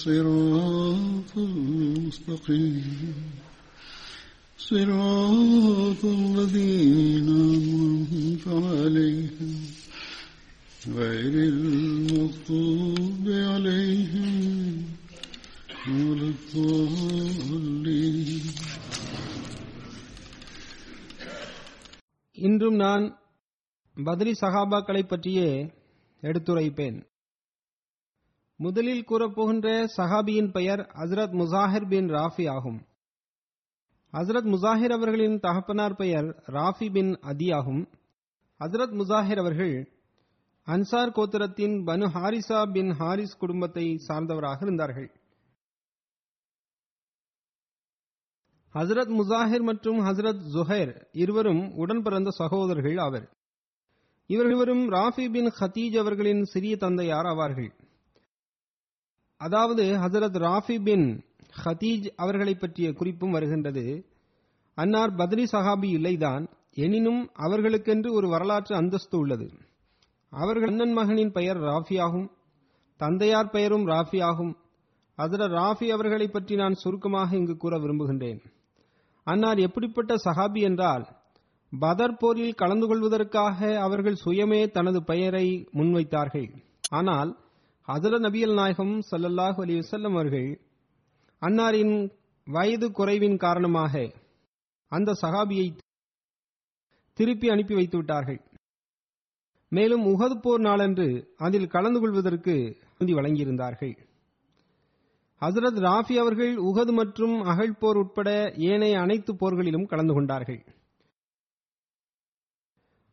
الصراط المستقيم صراط الذين أنعمت عليهم غير المغضوب عليهم ولا الضالين இன்றும் நான் பத்ரி சஹாபாக்களை பற்றியே எடுத்துரைப்பேன் முதலில் கூறப்போகின்ற சஹாபியின் பெயர் ஹஸ்ரத் முசாஹிர் பின் ராஃபி ஆகும். ஹஸ்ரத் முசாஹிர் அவர்களின் தகப்பனார் பெயர் ராஃபி பின் அதி ஆகும். ஹஸ்ரத் முசாஹிர் அவர்கள் அன்சார் கோத்திரத்தின் பனு ஹாரிசா பின் ஹாரிஸ் குடும்பத்தை சார்ந்தவராக இருந்தார்கள். ஹசரத் முசாஹிர் மற்றும் ஹசரத் ஜுஹைர் இருவரும் உடன் பிறந்த சகோதரர்கள் ஆவர். இவர்கள் இருவரும் ராஃபி பின் ஹதீஜ் அவர்களின் சிறிய தந்தையார் ஆவார்கள். அதாவது ஹசரத் ராஃபி பின் ஹதீஜ் அவர்களை பற்றிய குறிப்பும் வருகின்றது. அன்னார் பத்ரி சஹாபி இல்லைதான் எனினும் அவர்களுக்கென்று ஒரு வரலாற்று அந்தஸ்து உள்ளது. அவர்கள் அண்ணன் மகனின் பெயர் ராஃபி ஆகும் தந்தையார் பெயரும் ராஃபி ஆகும் ஹசரத் ராஃபி அவர்களை பற்றி நான் சுருக்கமாக இங்கு கூற விரும்புகின்றேன். அன்னார் எப்படிப்பட்ட சஹாபி என்றால் பதர் போரில் கலந்து கொள்வதற்காக அவர்கள் சுயமே தனது பெயரை முன்வைத்தார்கள். ஆனால் ஹசரத் நபியல் நாயகம் சல்லல்லாஹு அலி வசல்லம் அவர்கள் அன்னாரின் வயது குறைவின் காரணமாக அந்த சகாபியை திருப்பி அனுப்பி வைத்து விட்டார்கள். மேலும் உகது போர் நாளன்று அதில் கலந்து கொள்வதற்கு அனுமதி வழங்கியிருந்தார்கள். ஹசரத் ராஃபி அவர்கள் உகது மற்றும் அகழ் போர் உட்பட ஏனைய அனைத்து போர்களிலும் கலந்து கொண்டார்கள்.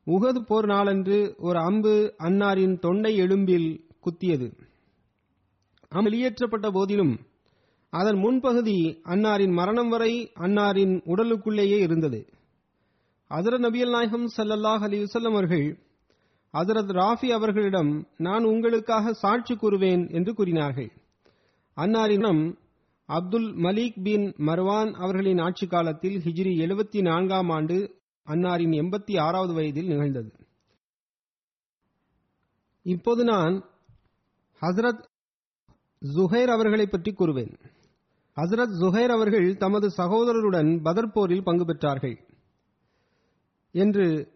உகது போர் நாளன்று ஒரு அம்பு அன்னாரின் தொண்டை எலும்பில் குத்தியது. வெளியேற்றப்பட்ட போதிலும் அதன் முன்பகுதி அன்னாரின் மரணம் வரை அன்னாரின் உடலுக்குள்ளேயே இருந்தது. அதர நபியல் நாயகம் சல்லல்லாஹ் அலி வசல்லம் அவர்கள் அதரத் ராஃபி அவர்களிடம் நான் உங்களுக்காக சாட்சி கூறுவேன் என்று கூறினார்கள். அன்னாரினம் அப்துல் மலீக் பின் மர்வான் அவர்களின் ஆட்சி காலத்தில் ஹிஜ்ரி எழுபத்தி நான்காம் ஆண்டு அன்னாரின் எண்பத்தி ஆறாவது வயதில் நிகழ்ந்தது. இப்போது நான் ஹசரத் ஜுஹைர் அவர்களை பற்றி கூறுவேன். ஹசரத் ஜுஹைர் அவர்கள் தமது சகோதரருடன் பதர்போரில் பங்கு பெற்றார்கள் என்று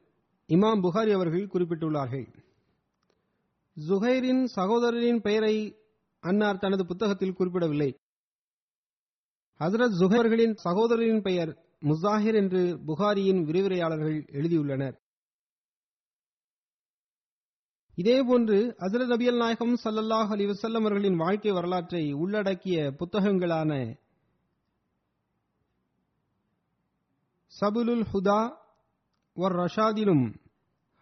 இமாம் புகாரி அவர்கள் குறிப்பிட்டுள்ளார்கள். ஜுஹைரின் சகோதரரின் பெயரை அன்னார் தனது புத்தகத்தில் குறிப்பிடவில்லை. ஹசரத் ஜுஹர்களின் சகோதரரின் பெயர் முசாஹிர் என்று புகாரியின் விரிவுரையாளர்கள் எழுதியுள்ளனர். இதேபோன்று அசரத் நபியல் நாயகம் சல்லல்லாஹ் அலி வசல்லம் அவர்களின் வாழ்க்கை வரலாற்றை உள்ளடக்கிய புத்தகங்களான சபுலுல் ஹுதா ஒர் ரஷாதிலும்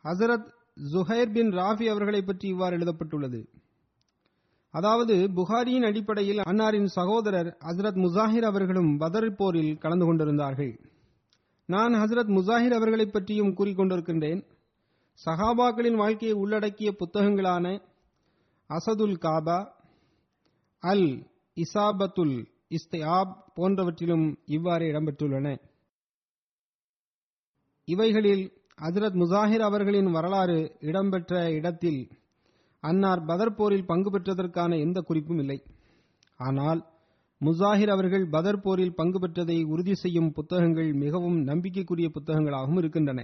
ஹசரத் ஜுஹைர் பின் ராஃபி அவர்களை பற்றி இவ்வாறு எழுதப்பட்டுள்ளது. அதாவது புகாரியின் அடிப்படையில் அன்னாரின் சகோதரர் ஹசரத் முசாஹிர் அவர்களும் பதர் போரில் கலந்து கொண்டிருந்தார்கள். நான் ஹசரத் முசாஹிர் அவர்களை பற்றியும் கூறிக்கொண்டிருக்கின்றேன். சஹாபாக்களின் வாழ்க்கையை உள்ளடக்கிய புத்தகங்களான அசதுல் காபா அல் இசாபத்துல் இஸ்தியாப் போன்றவற்றிலும் இவ்வாறு இடம்பெற்றுள்ளன. இவைகளில் ஹஜரத் முசாஹிர் அவர்களின் வரலாறு இடம்பெற்ற இடத்தில் அன்னார் பதர் போரில் பங்கு பெற்றதற்கான எந்த குறிப்பும் இல்லை. ஆனால் முசாஹிர் அவர்கள் பதர் போரில் பங்கு பெற்றதை உறுதி செய்யும் புத்தகங்கள் மிகவும் நம்பிக்கைக்குரிய புத்தகங்களாகவும் இருக்கின்றன.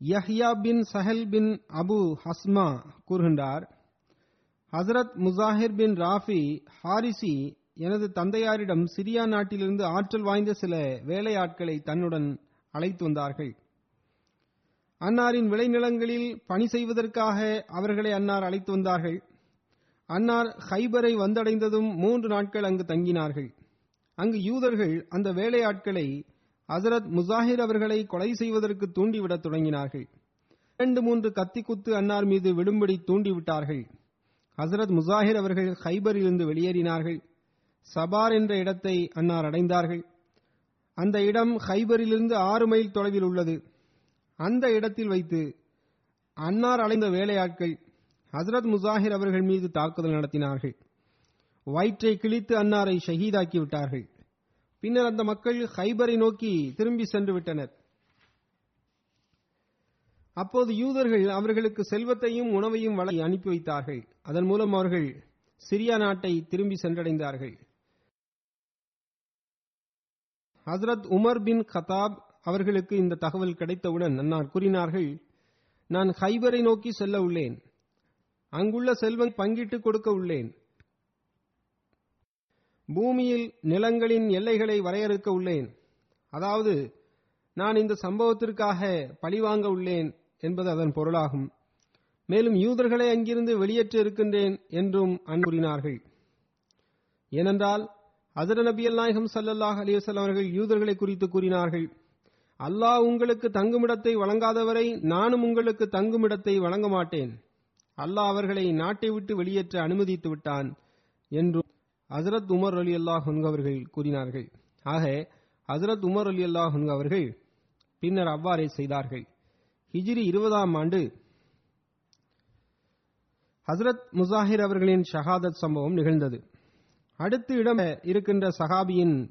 யஹ்யா பின் சஹல் பின் அபு ஹஸ்மா கூறுகின்றார். ஹசரத் முசாஹிர் பின் ராஃபி ஹாரிசி எனது தந்தையாரிடம் சிரியா நாட்டிலிருந்து ஆற்றல் வாய்ந்த சில வேலையாட்களை தன்னுடன் அழைத்து வந்தார்கள். அன்னாரின் விளைநிலங்களில் பணி செய்வதற்காக அவர்களை அன்னார் அழைத்து வந்தார்கள். அன்னார் ஹைபரை வந்தடைந்ததும் மூன்று நாட்கள் அங்கு தங்கினார்கள். அங்கு யூதர்கள் அந்த வேலையாட்களை ஹசரத் முசாஹிர் அவர்களை கொலை செய்வதற்கு தூண்டிவிடத் தொடங்கினார்கள். இரண்டு மூன்று கத்தி குத்து அன்னார் மீது விடும்படி தூண்டிவிட்டார்கள். ஹசரத் முசாஹிர் அவர்கள் ஹைபரிலிருந்து வெளியேறினார்கள். சபார் என்ற இடத்தை அன்னார் அடைந்தார்கள். அந்த இடம் ஹைபரிலிருந்து ஆறு மைல் தொலைவில் உள்ளது. அந்த இடத்தில் வைத்து அன்னார் அலைந்த வேலையாட்கள் ஹசரத் முசாஹிர் அவர்கள் மீது தாக்குதல் நடத்தினார்கள். வயிற்றை கிழித்து அன்னாரை ஷஹீதாக்கி விட்டார்கள். பின்னர் அந்த மக்கள் ஹைபரை நோக்கி திரும்பி சென்று விட்டனர். அப்போது யூதர்கள் அவர்களுக்கு செல்வத்தையும் உணவையும் வழங்கி அனுப்பி வைத்தார்கள். அதன் மூலம் அவர்கள் சிரியா நாட்டை திரும்பி சென்றடைந்தார்கள். ஹசரத் உமர் பின் கதாப் அவர்களுக்கு இந்த தகவல் கிடைத்தவுடன் அன்னார் கூறினார்கள் நான் ஹைபரை நோக்கி செல்ல உள்ளேன். அங்குள்ள செல்வம் பங்கிட்டு கொடுக்க உள்ளேன். பூமியில் நிலங்களின் எல்லைகளை வரையறுக்க உள்ளேன். அதாவது நான் இந்த சம்பவத்திற்காக பழிவாங்க உள்ளேன் என்பது அதன் பொருளாகும். மேலும் யூதர்களை அங்கிருந்து வெளியேற்ற இருக்கின்றேன் என்றும் அன்புறினார்கள் ஏனென்றால் அதர நபி நாயகம் சல்லல்லாஹ் அலிவசல் அவர்கள் யூதர்களை குறித்து கூறினார்கள் அல்லாஹ் உங்களுக்கு தங்குமிடத்தை வழங்காதவரை நானும் உங்களுக்கு தங்குமிடத்தை வழங்க மாட்டேன். அல்லாஹ் அவர்களை நாட்டை விட்டு வெளியேற்ற அனுமதித்து விட்டான் என்றும் ஹசரத் உமர் அலி அல்லாஹ் அவர்கள் கூறினார்கள். ஆக ஹசரத் உமர் அலி அல்லாஹ் அவர்கள் பின்னர் அவ்வாறே செய்தார்கள். ஹிஜிரி இருபதாம் ஆண்டு ஹசரத் முசாஹிர் அவர்களின் ஷஹாதத் சம்பவம் நிகழ்ந்தது. அடுத்து இடம் இருக்கின்ற சஹாபியின்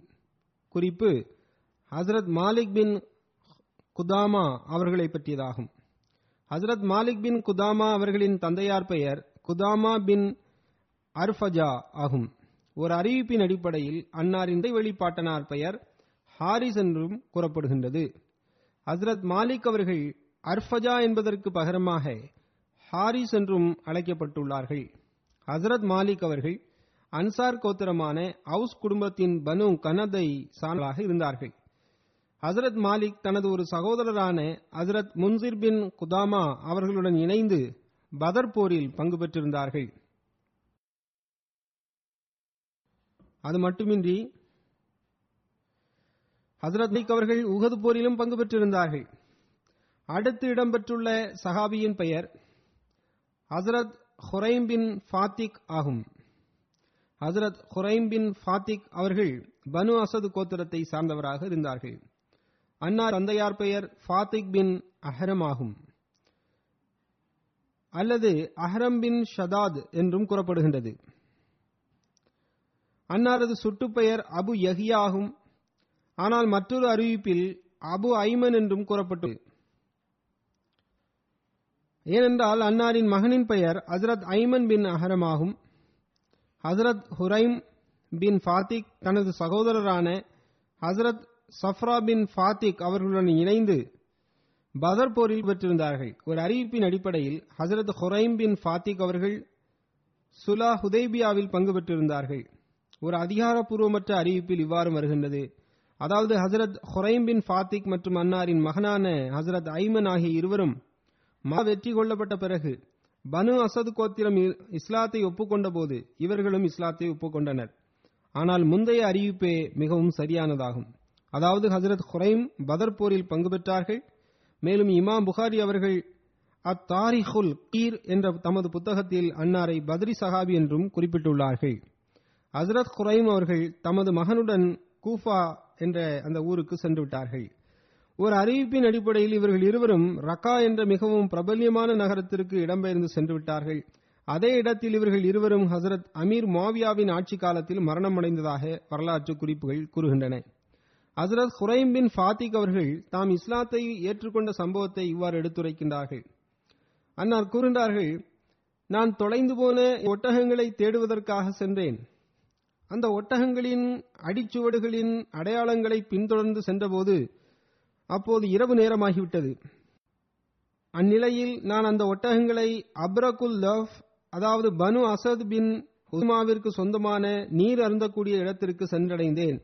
குறிப்பு ஹசரத் மாலிக் பின் குதாமா அவர்களை பற்றியதாகும். ஹசரத் மாலிக் பின் குதாமா அவர்களின் தந்தையார் பெயர் குதாமா பின் அர்ஃபஜா ஆகும். ஒரு அறிவிப்பின் அடிப்படையில் அன்னாரின் வெளிப்பாட்டனார் பெயர் ஹாரிஸ் என்றும் கூறப்படுகின்றது. ஹசரத் மாலிக் அவர்கள் அர்ஃபஜா என்பதற்கு பகரமாக ஹாரிஸ் என்றும் அழைக்கப்பட்டுள்ளார்கள். ஹசரத் மாலிக் அவர்கள் அன்சார் கோத்திரமான அவுஸ் குடும்பத்தின் பனு கனதை சாணலாக இருந்தார்கள். ஹசரத் மாலிக் தனது ஒரு சகோதரரான ஹசரத் முன்சிர் பின் குதாமா அவர்களுடன் இணைந்து பதர் போரில் பங்கு பெற்றிருந்தார்கள். அது மட்டுமின்றி ஹசரத் மாலிக் அவர்கள் உகது போரிலும் பங்கு பெற்றிருந்தார்கள். அடுத்து இடம்பெற்றுள்ள சஹாபியின் பெயர் ஹசரத் ஹுரைம் பின் ஃபாத்திக் ஆகும். ஹசரத் ஹுரைம் பின் ஃபாத்திக் அவர்கள் பனு அசது கோத்திரத்தை சார்ந்தவராக இருந்தார்கள். அன்னார் தந்தையார் பெயர் ஃபாத்திக் பின் அஹரம் ஆகும். அல்லது அஹரம் பின் ஷதாத் என்றும் கூறப்படுகின்றது. அன்னாரது சுட்டுப்பெயர் அபு யஹியா ஆகும். ஆனால் மற்றொரு அறிவிப்பில் அபு ஐமன் என்றும் கூறப்பட்டது ஏனென்றால் அன்னாரின் மகனின் பெயர் ஹசரத் ஐமன் பின் அஹரம் ஆகும். ஹசரத் ஹுரைம் பின் ஃபாத்திக் தனது சகோதரரான ஹசரத் சஃப்ரா பின் ஃபாத்திக் அவர்களுடன் இணைந்து பதர் போரில் பெற்றிருந்தார்கள். ஒரு அறிவிப்பின் அடிப்படையில் ஹசரத் ஹுரைம் பின் ஃபாத்திக் அவர்கள் சுலா ஹுதைபியாவில் பங்கு பெற்றிருந்தார்கள். ஒரு அதிகாரப்பூர்வமற்ற அறிவிப்பில் இவ்வாறு வருகின்றது. அதாவது ஹசரத் ஹொரைம் பின் ஃபாத்திக் மற்றும் அன்னாரின் மகனான ஹசரத் ஐமன் ஆகிய இருவரும் மா வெற்றி கொள்ளப்பட்ட பிறகு பனு அசது கோத்திரம் இஸ்லாத்தை ஒப்புக்கொண்ட போது இவர்களும் இஸ்லாத்தை ஒப்புக்கொண்டனர். ஆனால் முந்தைய அறிவிப்பே மிகவும் சரியானதாகும். அதாவது ஹசரத் ஹுரைம் பதர் போரில் பங்கு பெற்றார்கள். மேலும் இமாம் புகாரி அவர்கள் அத்தாரிஹுல் கீர் என்ற தமது புத்தகத்தில் அன்னாரை பத்ரி சஹாபி என்றும் குறிப்பிட்டுள்ளார்கள். ஹசரத் ஹுரைம் அவர்கள் தமது மகனுடன் கூஃபா என்ற அந்த ஊருக்கு சென்று விட்டார்கள் ஒரு அறிவிப்பின் அடிப்படையில் இவர்கள் இருவரும் ரக்கா என்ற மிகவும் பிரபல்யமான நகரத்திற்கு இடம்பெயர்ந்து சென்று விட்டார்கள் அதே இடத்தில் இவர்கள் இருவரும் ஹசரத் அமீர் மாவியாவின் ஆட்சி காலத்தில் மரணமடைந்ததாக வரலாற்று குறிப்புகள் கூறுகின்றன. ஹசரத் ஹுரைம் பின் ஃபாத்திக் அவர்கள் தாம் இஸ்லாத்தை ஏற்றுக்கொண்ட சம்பவத்தை இவ்வாறு எடுத்துரைக்கின்றார்கள். அன்னார் கூறுகின்றார்கள் நான் தொலைந்து போன ஒட்டகங்களை தேடுவதற்காக சென்றேன். அந்த ஒட்டகங்களின் அடிச்சுவடுகளின் அடையாளங்களை பின்தொடர்ந்து சென்றபோது அப்போது இரவு நேரமாகிவிட்டது. அந்நிலையில் நான் அந்த ஒட்டகங்களை அப்ரகுல் லவ் அதாவது பனு அசத் பின் உஸ்மாவிற்கு சொந்தமான நீர் அருந்தக்கூடிய இடத்திற்கு சென்றடைந்தேன்.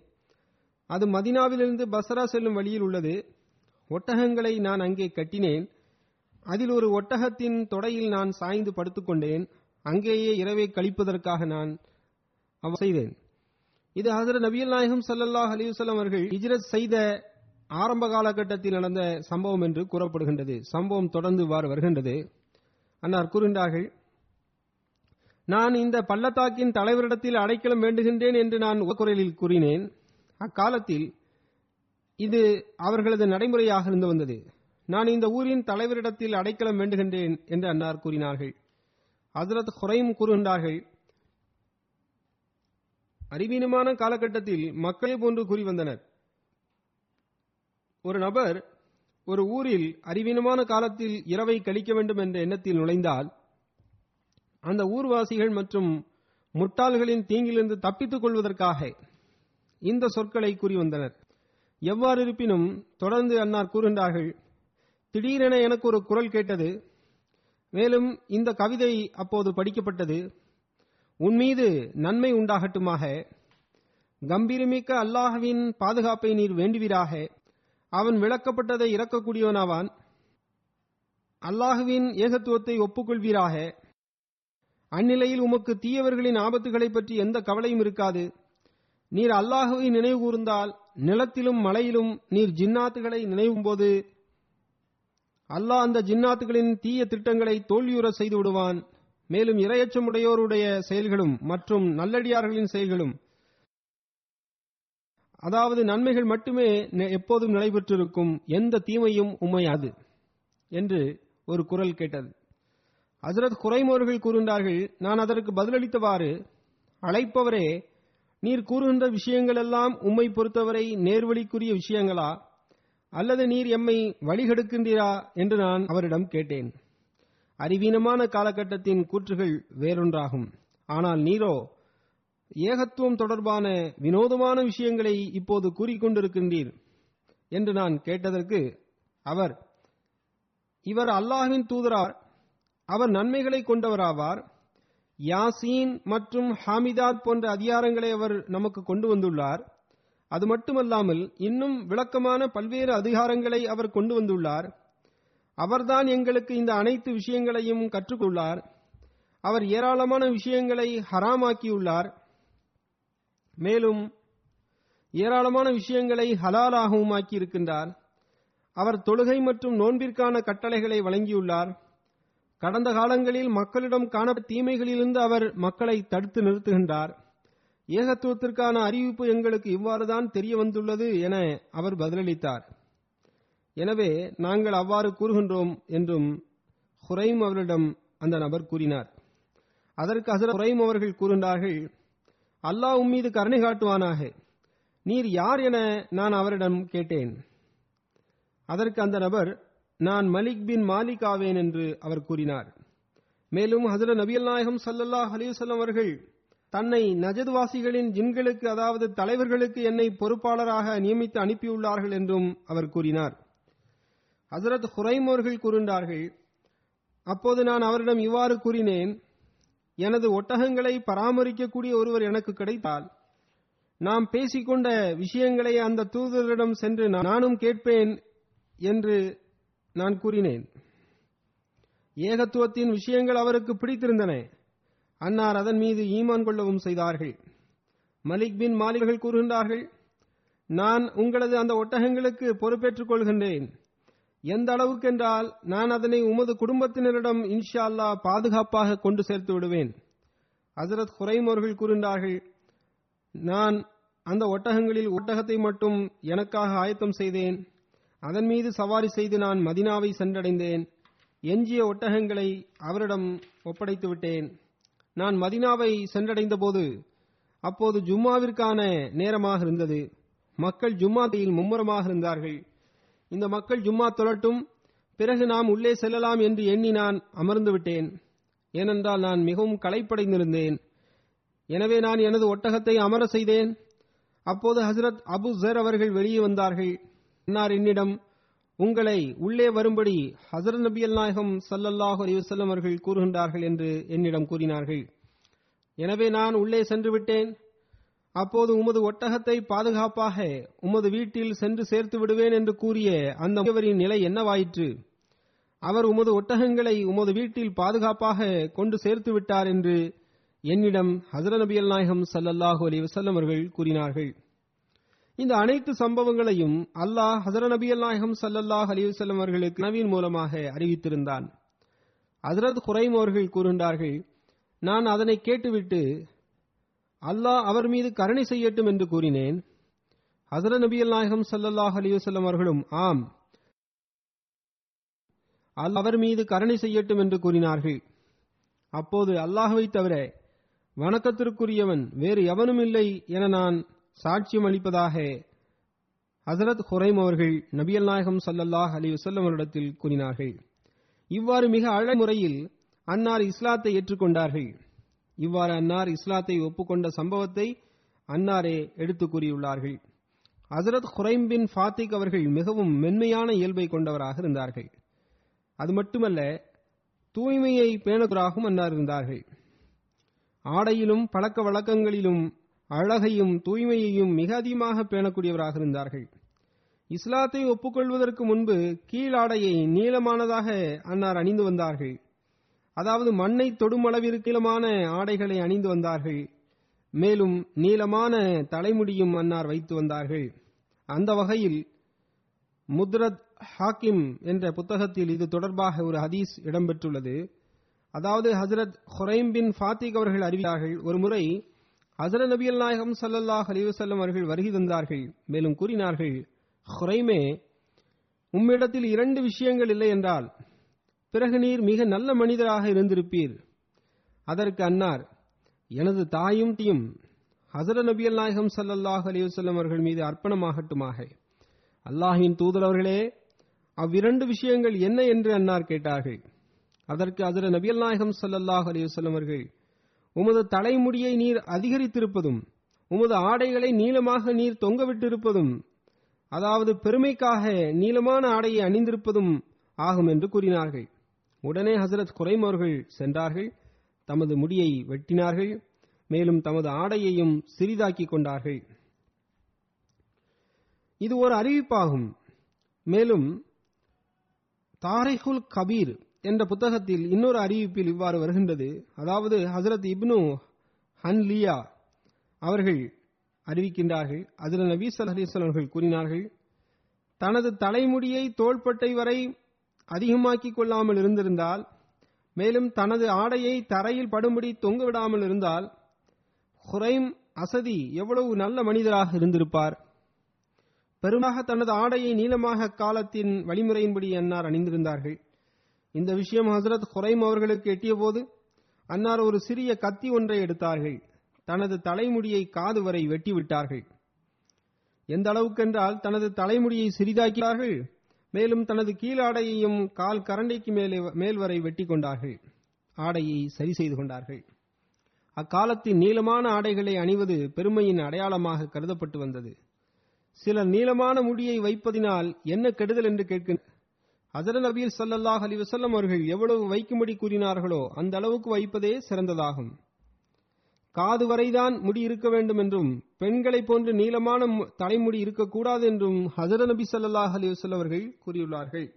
அது மதினாவிலிருந்து பஸ்ரா செல்லும் வழியில் உள்ளது. ஒட்டகங்களை நான் அங்கே கட்டினேன். அதில் ஒரு ஒட்டகத்தின் தொடையில் நான் சாய்ந்து படுத்துக்கொண்டேன். அங்கேயே இரவை கழிப்பதற்காக நான் செய்தேன். இது ஹசரத் நபியல் நாயகம் சல்லாஹ் அலைஹி அவர்கள் ஹிஜ்ரத் செய்த ஆரம்ப காலகட்டத்தில் நடந்த சம்பவம் என்று கூறப்படுகின்றது. சம்பவம் தொடர்ந்து இவ்வாறு வருகின்றது. அன்னார் கூறுகின்றார்கள் நான் இந்த பள்ளத்தாக்கின் தலைவரிடத்தில் அடைக்கலம் வேண்டுகின்றேன் என்று நான் குரலில் கூறினேன். அக்காலத்தில் இது அவர்களது நடைமுறையாக இருந்து வந்தது. நான் இந்த ஊரின் தலைவரிடத்தில் அடைக்கலம் வேண்டுகின்றேன் என்று அன்னார் கூறினார்கள். ஹசரத் ஹுரைம் கூறுகின்றார்கள் அறிவீனமான காலகட்டத்தில் மக்களே போன்று கூறி வந்தனர். ஒரு நபர் ஒரு ஊரில் அறிவீனமான காலத்தில் இரவை கழிக்க வேண்டும் என்ற எண்ணத்தில் நுழைந்தால் அந்த ஊர்வாசிகள் மற்றும் முட்டாள்களின் தீங்கிலிருந்து தப்பித்துக் கொள்வதற்காக இந்த சொற்களை கூறி வந்தனர். எவ்வாறு இருப்பினும் தொடர்ந்து அன்னார் கூறுகின்றார்கள் திடீரென எனக்கு ஒரு குரல் கேட்டது மேலும் இந்த கவிதை அப்போது படிக்கப்பட்டது உன் மீது நன்மை உண்டாகட்டுமாக. கம்பீரமிக்க அல்லாஹ்வின் பாதுகாப்பை நீர் வேண்டுவீராக. அவன் விளக்கப்பட்டதை இறக்கக்கூடியவனாவான் அல்லாஹுவின் ஏகத்துவத்தை ஒப்புக்கொள்வீராக. அந்நிலையில் உமக்கு தீயவர்களின் ஆபத்துகளை பற்றி எந்த கவலையும் இருக்காது. நீர் அல்லாஹுவை நினைவு கூர்ந்தால் நிலத்திலும் மலையிலும் நீர் ஜின்னாத்துகளை நினைவும் போது அல்லாஹ் அந்த ஜின்னாத்துகளின் தீய திட்டங்களை தோல்வியுற செய்து விடுவான். மேலும் இரையச்சமுடையோருடைய செயல்களும் மற்றும் நல்லடியார்களின் செயல்களும். அதாவது நன்மைகள் மட்டுமே நெ- எப்போதும் நடைபெற்றிருக்கும் எந்த தீமையும் உமையாது என்று ஒரு குரல் கேட்டது. ஹசரத் குறைமோர்கள் கூறுகின்றார்கள் நான் அதற்கு பதிலளித்தவாறு அழைப்பவரே நீர் கூறுகின்ற விஷயங்கள் எல்லாம் உம்மை பொறுத்தவரை நேர்வழிக்குரிய விஷயங்களா? அல்லது நீர் எம்மை வழிகெடுக்கின்றீரா? என்று நான் அவரிடம் கேட்டேன். அறிவீனமான காலகட்டத்தின் கூற்றுகள் வேறொன்றாகும். ஆனால் நீரோ ஏகத்துவம் தொடர்பான வினோதமான விஷயங்களை இப்போது கூறிக்கொண்டிருக்கின்றீர் என்று நான் கேட்டதற்கு அவர் இவர் அல்லாஹின் தூதரார் அவர் நன்மைகளை கொண்டவராவார். யாசீன் மற்றும் ஹாமிதாத் போன்ற அதிகாரங்களை அவர் நமக்கு கொண்டு வந்துள்ளார். அது மட்டுமல்லாமல் இன்னும் விளக்கமான பல்வேறு அதிகாரங்களை அவர் கொண்டு வந்துள்ளார். அவர்தான் எங்களுக்கு இந்த அனைத்து விஷயங்களையும் கற்றுக்கொள்ளார். அவர் ஏராளமான விஷயங்களை ஹராமாக்கியுள்ளார். மேலும் ஏராளமான விஷயங்களை ஹலாலாகவும் ஆக்கியிருக்கின்றார். அவர் தொழுகை மற்றும் நோன்பிற்கான கட்டளைகளை வழங்கியுள்ளார். கடந்த காலங்களில் மக்களிடம் காண தீமைகளிலிருந்து அவர் மக்களை தடுத்து நிறுத்துகின்றார். ஏகத்துவத்திற்கான அறிவிப்பு எங்களுக்கு இவ்வாறுதான் தெரிய வந்துள்ளது என அவர் பதிலளித்தார். எனவே நாங்கள் அவ்வாறு கூறுகின்றோம் என்றும் ஹுரைம் அவரிடம் அந்த நபர் கூறினார். அதற்கு ஹசரத் ஹுரைம் அவர்கள் கூறுகின்றார்கள் அல்லாஹ் உம்மீது கருணை காட்டுவானாக. நீர் யார் என நான் அவரிடம் கேட்டேன். அதற்கு அந்த நபர் நான் மலிக் பின் மாலிக் ஆவேன் என்று அவர் கூறினார். மேலும் ஹசரத் நபியல் நாயகம் சல்லல்லாஹ் அலைஹி அவர்கள் தன்னை நஜத்வாசிகளின் ஜின்களுக்கு அதாவது தலைவர்களுக்கு என்னை பொறுப்பாளராக நியமித்து அனுப்பியுள்ளார்கள் என்றும் அவர் கூறினார். ஹசரத் ஹுரைமோர்கள் கூறினார்கள் அப்போது நான் அவரிடம் இவ்வாறு கூறினேன் எனது ஒட்டகங்களை பராமரிக்கக்கூடிய ஒருவர் எனக்கு கிடைத்தால் நாம் பேசிக்கொண்ட விஷயங்களை அந்த தூதரிடம் சென்று நானும் கேட்பேன் என்று நான் கூறினேன். ஏகத்துவத்தின் விஷயங்கள் அவருக்கு பிடித்திருந்தன. அன்னார் அதன் மீது ஈமான் கொள்ளவும் செய்தார்கள். மலிக் பின் மாலிகர்கள் கூறுகின்றார்கள் நான் உங்களது அந்த ஒட்டகங்களுக்கு பொறுப்பேற்றுக் கொள்கின்றேன். எந்த அளவுக்கென்றால் நான் அதனை உமது குடும்பத்தினரிடம் இன்ஷா அல்லாஹ் பாதுகாப்பாக கொண்டு சேர்த்து விடுவேன். ஹசரத் குறைம் அவர்கள் கூறினார்கள் நான் அந்த ஒட்டகங்களில் ஒட்டகத்தை மட்டும் எனக்காக ஆயத்தம் செய்தேன். அதன் மீது சவாரி செய்து நான் மதினாவை சென்றடைந்தேன். எஞ்சிய ஒட்டகங்களை அவரிடம் ஒப்படைத்து விட்டேன். நான் மதினாவை சென்றடைந்த போது அப்போது ஜும்மாவிற்கான நேரமாக இருந்தது. மக்கள் ஜும்மாத்தையில் மும்முரமாக இருந்தார்கள். இந்த மக்கள் ஜும்மா தொழட்டும். பிறகு நாம் உள்ளே செல்லலாம் என்று எண்ணி நான் அமர்ந்து விட்டேன் ஏனென்றால் நான் மிகவும் களைப்படைந்திருந்தேன். எனவே நான் எனது ஒட்டகத்தை அமர செய்தேன். அப்போது ஹசரத் அபு ஜர் அவர்கள் வெளியே வந்தார்கள். அன்னார் என்னிடம் உங்களை உள்ளே வரும்படி ஹசரத் நபியல் நாயகம் சல்லல்லாஹு அலிவசல்லம் அவர்கள் கூறுகின்றார்கள் என்று என்னிடம் கூறினார்கள். எனவே நான் உள்ளே சென்று விட்டேன். அப்போது உமது ஒட்டகத்தை பாதுகாப்பாக உமது வீட்டில் சென்று சேர்த்து விடுவேன் என்று கூறிய அந்த முதியவரின் நிலை என்னவாயிற்று? அவர் உமது ஒட்டகங்களை உமது வீட்டில் பாதுகாப்பாக கொண்டு சேர்த்து விட்டார் என்று என்னிடம் ஹசர நபியல் நாயகம் சல்லல்லாஹு அலி வசல்லம் அவர்கள் கூறினார்கள். இந்த அனைத்து சம்பவங்களையும் அல்லாஹ் ஹசர நபியல் நாயகம் சல்லல்லாஹ் அலி வசல்லம் அவர்களுக்கு நவீன் மூலமாக அறிவித்திருந்தான். ஹசரத் குரைம் அவர்கள் கூறுகின்றார்கள் நான் அதனை கேட்டுவிட்டு அல்லாஹ் அவர் மீது கருணை செய்யட்டும் என்று கூறினேன். ஹசர நபியல் நாயகம் சல்லல்லாஹு அலிவசல்லம் அவர்களும் ஆம் அல் அவர் மீது கருணை செய்யட்டும் என்று கூறினார்கள். அப்போது அல்லாஹுவை தவிர வணக்கத்திற்குரியவன் வேறு எவனும் இல்லை என நான் சாட்சியம் அளிப்பதாக ஹசரத் ஹுரைம் அவர்கள் நபியல் நாயகம் சல்லல்லாஹ் அலி வசல்லம் அவரிடத்தில் கூறினார்கள். இவ்வாறு மிக அழ முறையில் அன்னார் இஸ்லாத்தை ஏற்றுக்கொண்டார்கள். இவ்வாறு அன்னார் இஸ்லாத்தை ஒப்புக்கொண்ட சம்பவத்தை அன்னாரே எடுத்து கூறியுள்ளார்கள். ஹசரத் ஹுரைம் பின் ஃபாத்திக் அவர்கள் மிகவும் மென்மையான இயல்பை கொண்டவராக இருந்தார்கள். அது மட்டுமல்ல தூய்மையை பேணுகிறாகவும் அன்னார் இருந்தார்கள். ஆடையிலும் பழக்க வழக்கங்களிலும் அழகையும் தூய்மையையும் மிக அதிகமாக பேணக்கூடியவராக இருந்தார்கள். இஸ்லாத்தை ஒப்புக்கொள்வதற்கு முன்பு கீழாடையை நீளமானதாக அன்னார் அணிந்து வந்தார்கள். அதாவது மண்ணை தொடும் ஆடைகளை அணிந்து வந்தார்கள். மேலும் நீளமான தலைமுடியும் அன்னார் வைத்து வந்தார்கள். அந்த வகையில் முத்ரத் ஹாக்கிம் என்ற புத்தகத்தில் இது தொடர்பாக ஒரு ஹதீஸ் இடம்பெற்றுள்ளது. அதாவது ஹசரத் ஹொரைம் பின் ஃபாத்திக் அவர்கள் அறிவித்தார்கள் ஒரு முறை ஹசரத் நபியல் நாயகம் சல்லாஹ் அலிவசல்லம் அவர்கள் வருகை தந்தார்கள். மேலும் கூறினார்கள் ஹொரைமே உம்மிடத்தில் இரண்டு விஷயங்கள் இல்லை என்றால் பிறகு நீர் மிக நல்ல மனிதராக இருந்திருப்பீர். அதற்கு அன்னார் எனது தாயும் டீம் ஹசர நபியல் நாயகம் சல்லல்லாஹ் அலிவசல்லம் அவர்கள் மீது அர்ப்பணமாகட்டுமாக. அல்லாஹின் தூதரவர்களே அவ்விரண்டு விஷயங்கள் என்ன என்று அன்னார் கேட்டார்கள். அதற்கு அதிர நபியல் நாயகம் சல்லல்லாஹ் அலிவசல்லம் அவர்கள் உமது தலைமுடியை நீர் அதிகரித்திருப்பதும் உமது ஆடைகளை நீளமாக நீர் தொங்கவிட்டிருப்பதும் அதாவது பெருமைக்காக நீளமான ஆடையை அணிந்திருப்பதும் ஆகும் என்று கூறினார்கள். உடனே ஹசரத் குறைம் அவர்கள் சென்றார்கள். தமது முடியை வெட்டினார்கள். மேலும் தமது ஆடையையும் சிறிதாக்கிக் கொண்டார்கள். இது ஒரு அறிவிப்பாகும். மேலும் தாரிகுல் கபீர் என்ற புத்தகத்தில் இன்னொரு அறிவிப்பில் இவ்வாறு வருகின்றது. அதாவது ஹசரத் இப்னு ஹன்லியா அவர்கள் அறிவிக்கின்றார்கள். அதில் நபீ சல்லீஸ்வல் அவர்கள் கூறினார்கள் தனது தலைமுடியை தோள்பட்டை வரை அதிகமாக்கிக் கொள்ளாமல் இருந்திருந்தால் மேலும் தனது ஆடையை தரையில் படும்படி தொங்க விடாமல் இருந்தால் ஹுரைம் அசதி எவ்வளவு நல்ல மனிதராக இருந்திருப்பார். பெருமாக தனது ஆடையை நீளமாக காலத்தின் வழிமுறையின்படி அன்னார் அணிந்திருந்தார்கள். இந்த விஷயம் ஹசரத் ஹுரைம் அவர்களுக்கு எட்டியபோது அன்னார் ஒரு சிறிய கத்தி ஒன்றை எடுத்தார்கள். தனது தலைமுடியை காது வரை வெட்டிவிட்டார்கள். எந்த அளவுக்கென்றால் தனது தலைமுடியை சிறிதாக்கினார்கள்? மேலும் தனது கீழாடையையும் கால் கரண்டைக்கு மேலே மேல் வரை வெட்டி கொண்டார்கள். ஆடையை சரி செய்து கொண்டார்கள். அக்காலத்தின் நீளமான ஆடைகளை அணிவது பெருமையின் அடையாளமாக கருதப்பட்டு வந்தது. சிலர் நீளமான முடியை வைப்பதினால் என்ன கெடுதல் என்று கேட்கின்ற அதர நபீர் சல்லல்லாஹ் அலி வசல்லம் அவர்கள் எவ்வளவு வைக்கும்படி கூறினார்களோ அந்த அளவுக்கு வைப்பதே சிறந்ததாகும். காது வரைதான் முடி இருக்க வேண்டும் என்றும் பெண்களைப் போன்று நீளமான தலைமுடி இருக்கக்கூடாது என்றும் ஹசரத் நபி சல்லாஹ் அலிவசல் அவர்கள் கூறியுள்ளார்கள்.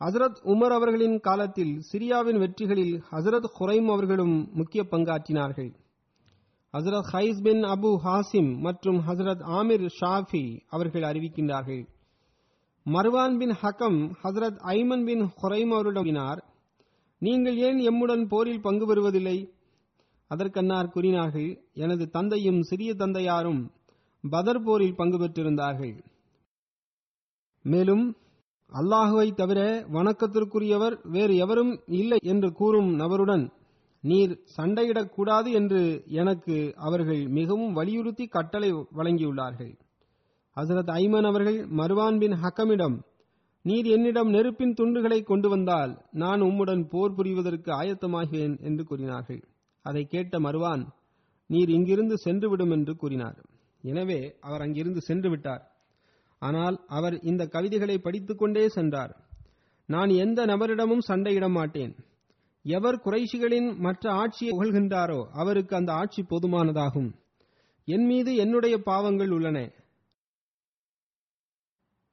ஹசரத் உமர் அவர்களின் காலத்தில் சிரியாவின் வெற்றிகளில் ஹசரத் ஹுரைம் அவர்களும் முக்கிய பங்காற்றினார்கள். ஹசரத் ஹைஸ் பின் அபு ஹாசிம் மற்றும் ஹசரத் ஆமிர் ஷாஃபி அவர்கள் அறிவிக்கின்றார்கள். மர்வான் பின் ஹக்கம் ஹசரத் ஐமன் பின் ஹொரைம் அவர்களிடம் நீங்கள் ஏன் எம்முடன் போரில் பங்கு பெறுவதில்லை? அதற்கன்னார் கூறினார்கள் எனது தந்தையும் சிறிய தந்தையாரும் பதர் போரில் பங்கு பெற்றிருந்தார்கள். மேலும் அல்லாஹுவை தவிர வணக்கத்திற்குரியவர் வேறு எவரும் இல்லை என்று கூறும் நபருடன் நீர் சண்டையிடக்கூடாது என்று எனக்கு அவர்கள் மிகவும் வலியுறுத்தி கட்டளை வழங்கியுள்ளார்கள். ஹசரத் ஐமன் அவர்கள் மர்வான் பின் ஹக்கமிடம் நீர் என்னிடம் நெருப்பின் துண்டுகளை கொண்டு வந்தால் நான் உம்முடன் போர் புரிவதற்கு ஆயத்தமாகிறேன் என்று கூறினார்கள். அதை கேட்ட மருவான் நீர் இங்கிருந்து சென்று விடும் என்று கூறினார். எனவே அவர் அங்கிருந்து சென்று விட்டார். ஆனால் அவர் இந்த கவிதைகளை படித்துக்கொண்டே சென்றார். நான் எந்த நபரிடமும் சண்டையிட மாட்டேன். எவர் குறைஷிகளின் மற்ற ஆட்சியை புகழ்கின்றாரோ அவருக்கு அந்த ஆட்சி போதுமானதாகும். என் மீது என்னுடைய பாவங்கள் உள்ளன.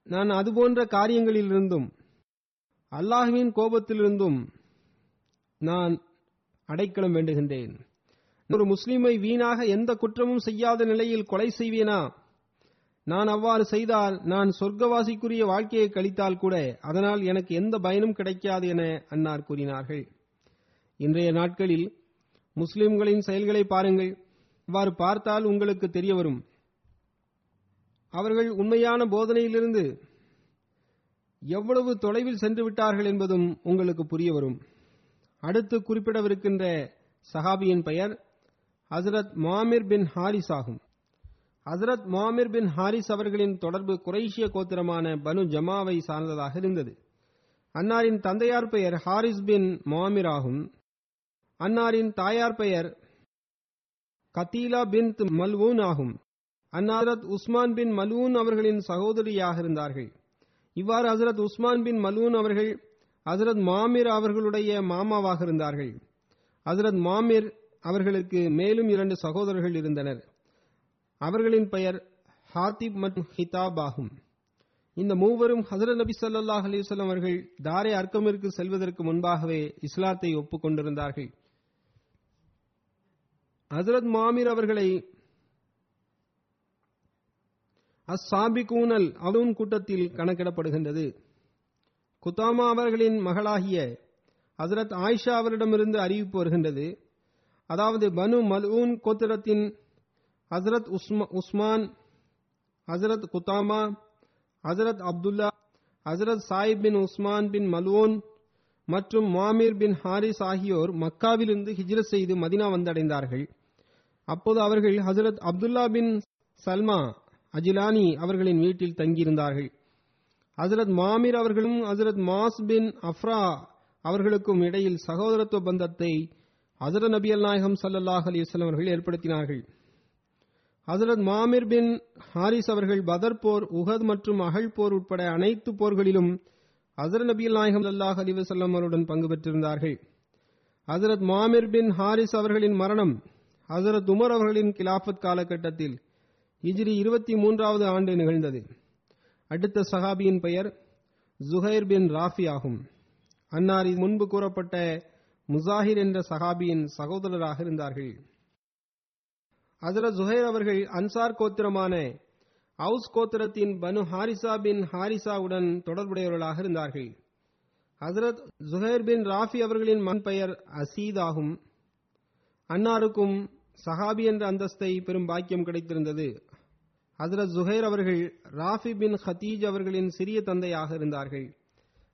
நான் அதுபோன்ற காரியங்களிலிருந்தும் அல்லாஹுவின் கோபத்திலிருந்தும் நான் அடைக்கலம் வேண்டுகின்றேன் ஒரு முஸ்லிமை வீணாக எந்த குற்றமும் செய்யாத நிலையில் கொலை செய்வேனா? நான் அவ்வாறு செய்தால் நான் சொர்க்கவாசிக்குரிய வாழ்க்கையை கழித்தால் கூட அதனால் எனக்கு எந்த பயனும் கிடைக்காது என அன்னார் கூறினார்கள். இன்றைய நாட்களில் முஸ்லிம்களின் செயல்களை பாருங்கள். அவ்வாறு பார்த்தால் உங்களுக்கு தெரிய வரும் அவர்கள் உண்மையான போதனையிலிருந்து எவ்வளவு தொலைவில் சென்று விட்டார்கள் என்பதும் உங்களுக்கு புரிய வரும் அடுத்து குறிப்பிடவிருக்கின்ற சஹாபியின் பெயர் ஹசரத் மாமிர் பின் ஹாரிஸ் ஆகும். ஹசரத் மாமிர் பின் ஹாரிஸ் அவர்களின் தொடர்பு குறைஷிய கோத்திரமான பனு ஜமாவை சார்ந்ததாக இருந்தது. அன்னாரின் தந்தையார் பெயர் ஹாரிஸ் பின் மாமிர் ஆகும். அன்னாரின் தாயார் பெயர் கத்தீலா பின் மல்வூன் ஆகும். அன்னாரத் உஸ்மான் பின் மலூன் அவர்களின் சகோதரியாக இருந்தார்கள். இவ்வாறு ஹசரத் உஸ்மான் பின் மலூன் அவர்கள் ஹசரத் மாமிர் அவர்களுடைய மாமாவாக இருந்தார்கள். ஹசரத் மாமிர் அவர்களுக்கு மேலும் இரண்டு சகோதரர்கள் இருந்தனர். அவர்களின் பெயர் ஹாத்திப் மற்றும் ஹிதாப் ஆகும். இந்த மூவரும் ஹசரத் நபி சல்லாஹ் அலைஹி அவர்கள் தாரே அர்க்கமிற்கு செல்வதற்கு முன்பாகவே இஸ்லாத்தை ஒப்புக்கொண்டிருந்தார்கள் ஹசரத் மாமிர் அவர்களை அஸ்ஸாபிகூனல் அவுன் கூட்டத்தில் கணக்கிடப்படுகின்றது. குத்தாமா அவர்களின் மகளாகிய ஹசரத் ஆயிஷா அவரிடமிருந்து அறிவிப்பு வருகின்றது. அதாவது பனு மல்ஊன் கோத்திரத்தின் ஹசரத் உஸ்மா உஸ்மான் ஹசரத் குத்தாமா ஹசரத் அப்துல்லா ஹசரத் சாயிப் பின் உஸ்மான் பின் மல்வோன் மற்றும் மாமீர் பின் ஹாரிஸ் ஆகியோர் மக்காவிலிருந்து ஹிஜ்ரத் செய்து மதினா வந்தடைந்தார்கள். அப்போது அவர்கள் ஹசரத் அப்துல்லா பின் சல்மா அஜிலானி அவர்களின் வீட்டில் தங்கியிருந்தார்கள். ஹசரத் மாமீர் அவர்களும் ஹசரத் மாஸ் பின் அஃப்ரா அவர்களுக்கும் இடையில் சகோதரத்துவ பந்தத்தை ஹசரத் நபி அல் நாயகம் சல்லாஹ் அலிஸ்லாம் அவர்கள் ஏற்படுத்தினார்கள். ஹசரத் மாமிர் பின் ஹாரிஸ் அவர்கள் பதர் போர் உஹத் மற்றும் அகழ் போர் உட்பட அனைத்து போர்களிலும் ஹசரத் நபி நாயகம் அல்லாஹ் அலிவசல்லாம் அவருடன் பங்கு பெற்றிருந்தார்கள். ஹசரத் மாமிர் பின் ஹாரிஸ் அவர்களின் மரணம் ஹசரத் உமர் அவர்களின் கிலாஃபத் காலகட்டத்தில் இஜிரி இருபத்தி மூன்றாவது ஆண்டு நிகழ்ந்தது. அடுத்த சஹாபியின் பெயர் ஜுஹைர் பின் ராஃபி ஆகும். அன்னார் முன்பு கூறப்பட்ட முசாஹிர் என்ற சஹாபியின் சகோதரராக இருந்தார்கள். ஹசரத் ஜுஹைர் அவர்கள் அன்சார் கோத்திரமான அவுஸ் கோத்திரத்தின் பனு ஹாரிசா பின் ஹாரிசாவுடன் தொடர்புடையவர்களாக இருந்தார்கள். ஹசரத் ஜுஹைர் பின் ராஃபி அவர்களின் மண் பெயர் அசீத் ஆகும். அன்னாருக்கும் சஹாபி என்ற அந்தஸ்தை பெரும் பாக்கியம் கிடைத்திருந்தது. ஹசரத் ஜுஹைர் அவர்கள் ராஃபி பின் ஹதீஜ் அவர்களின் சிறிய தந்தையாக இருந்தார்கள்.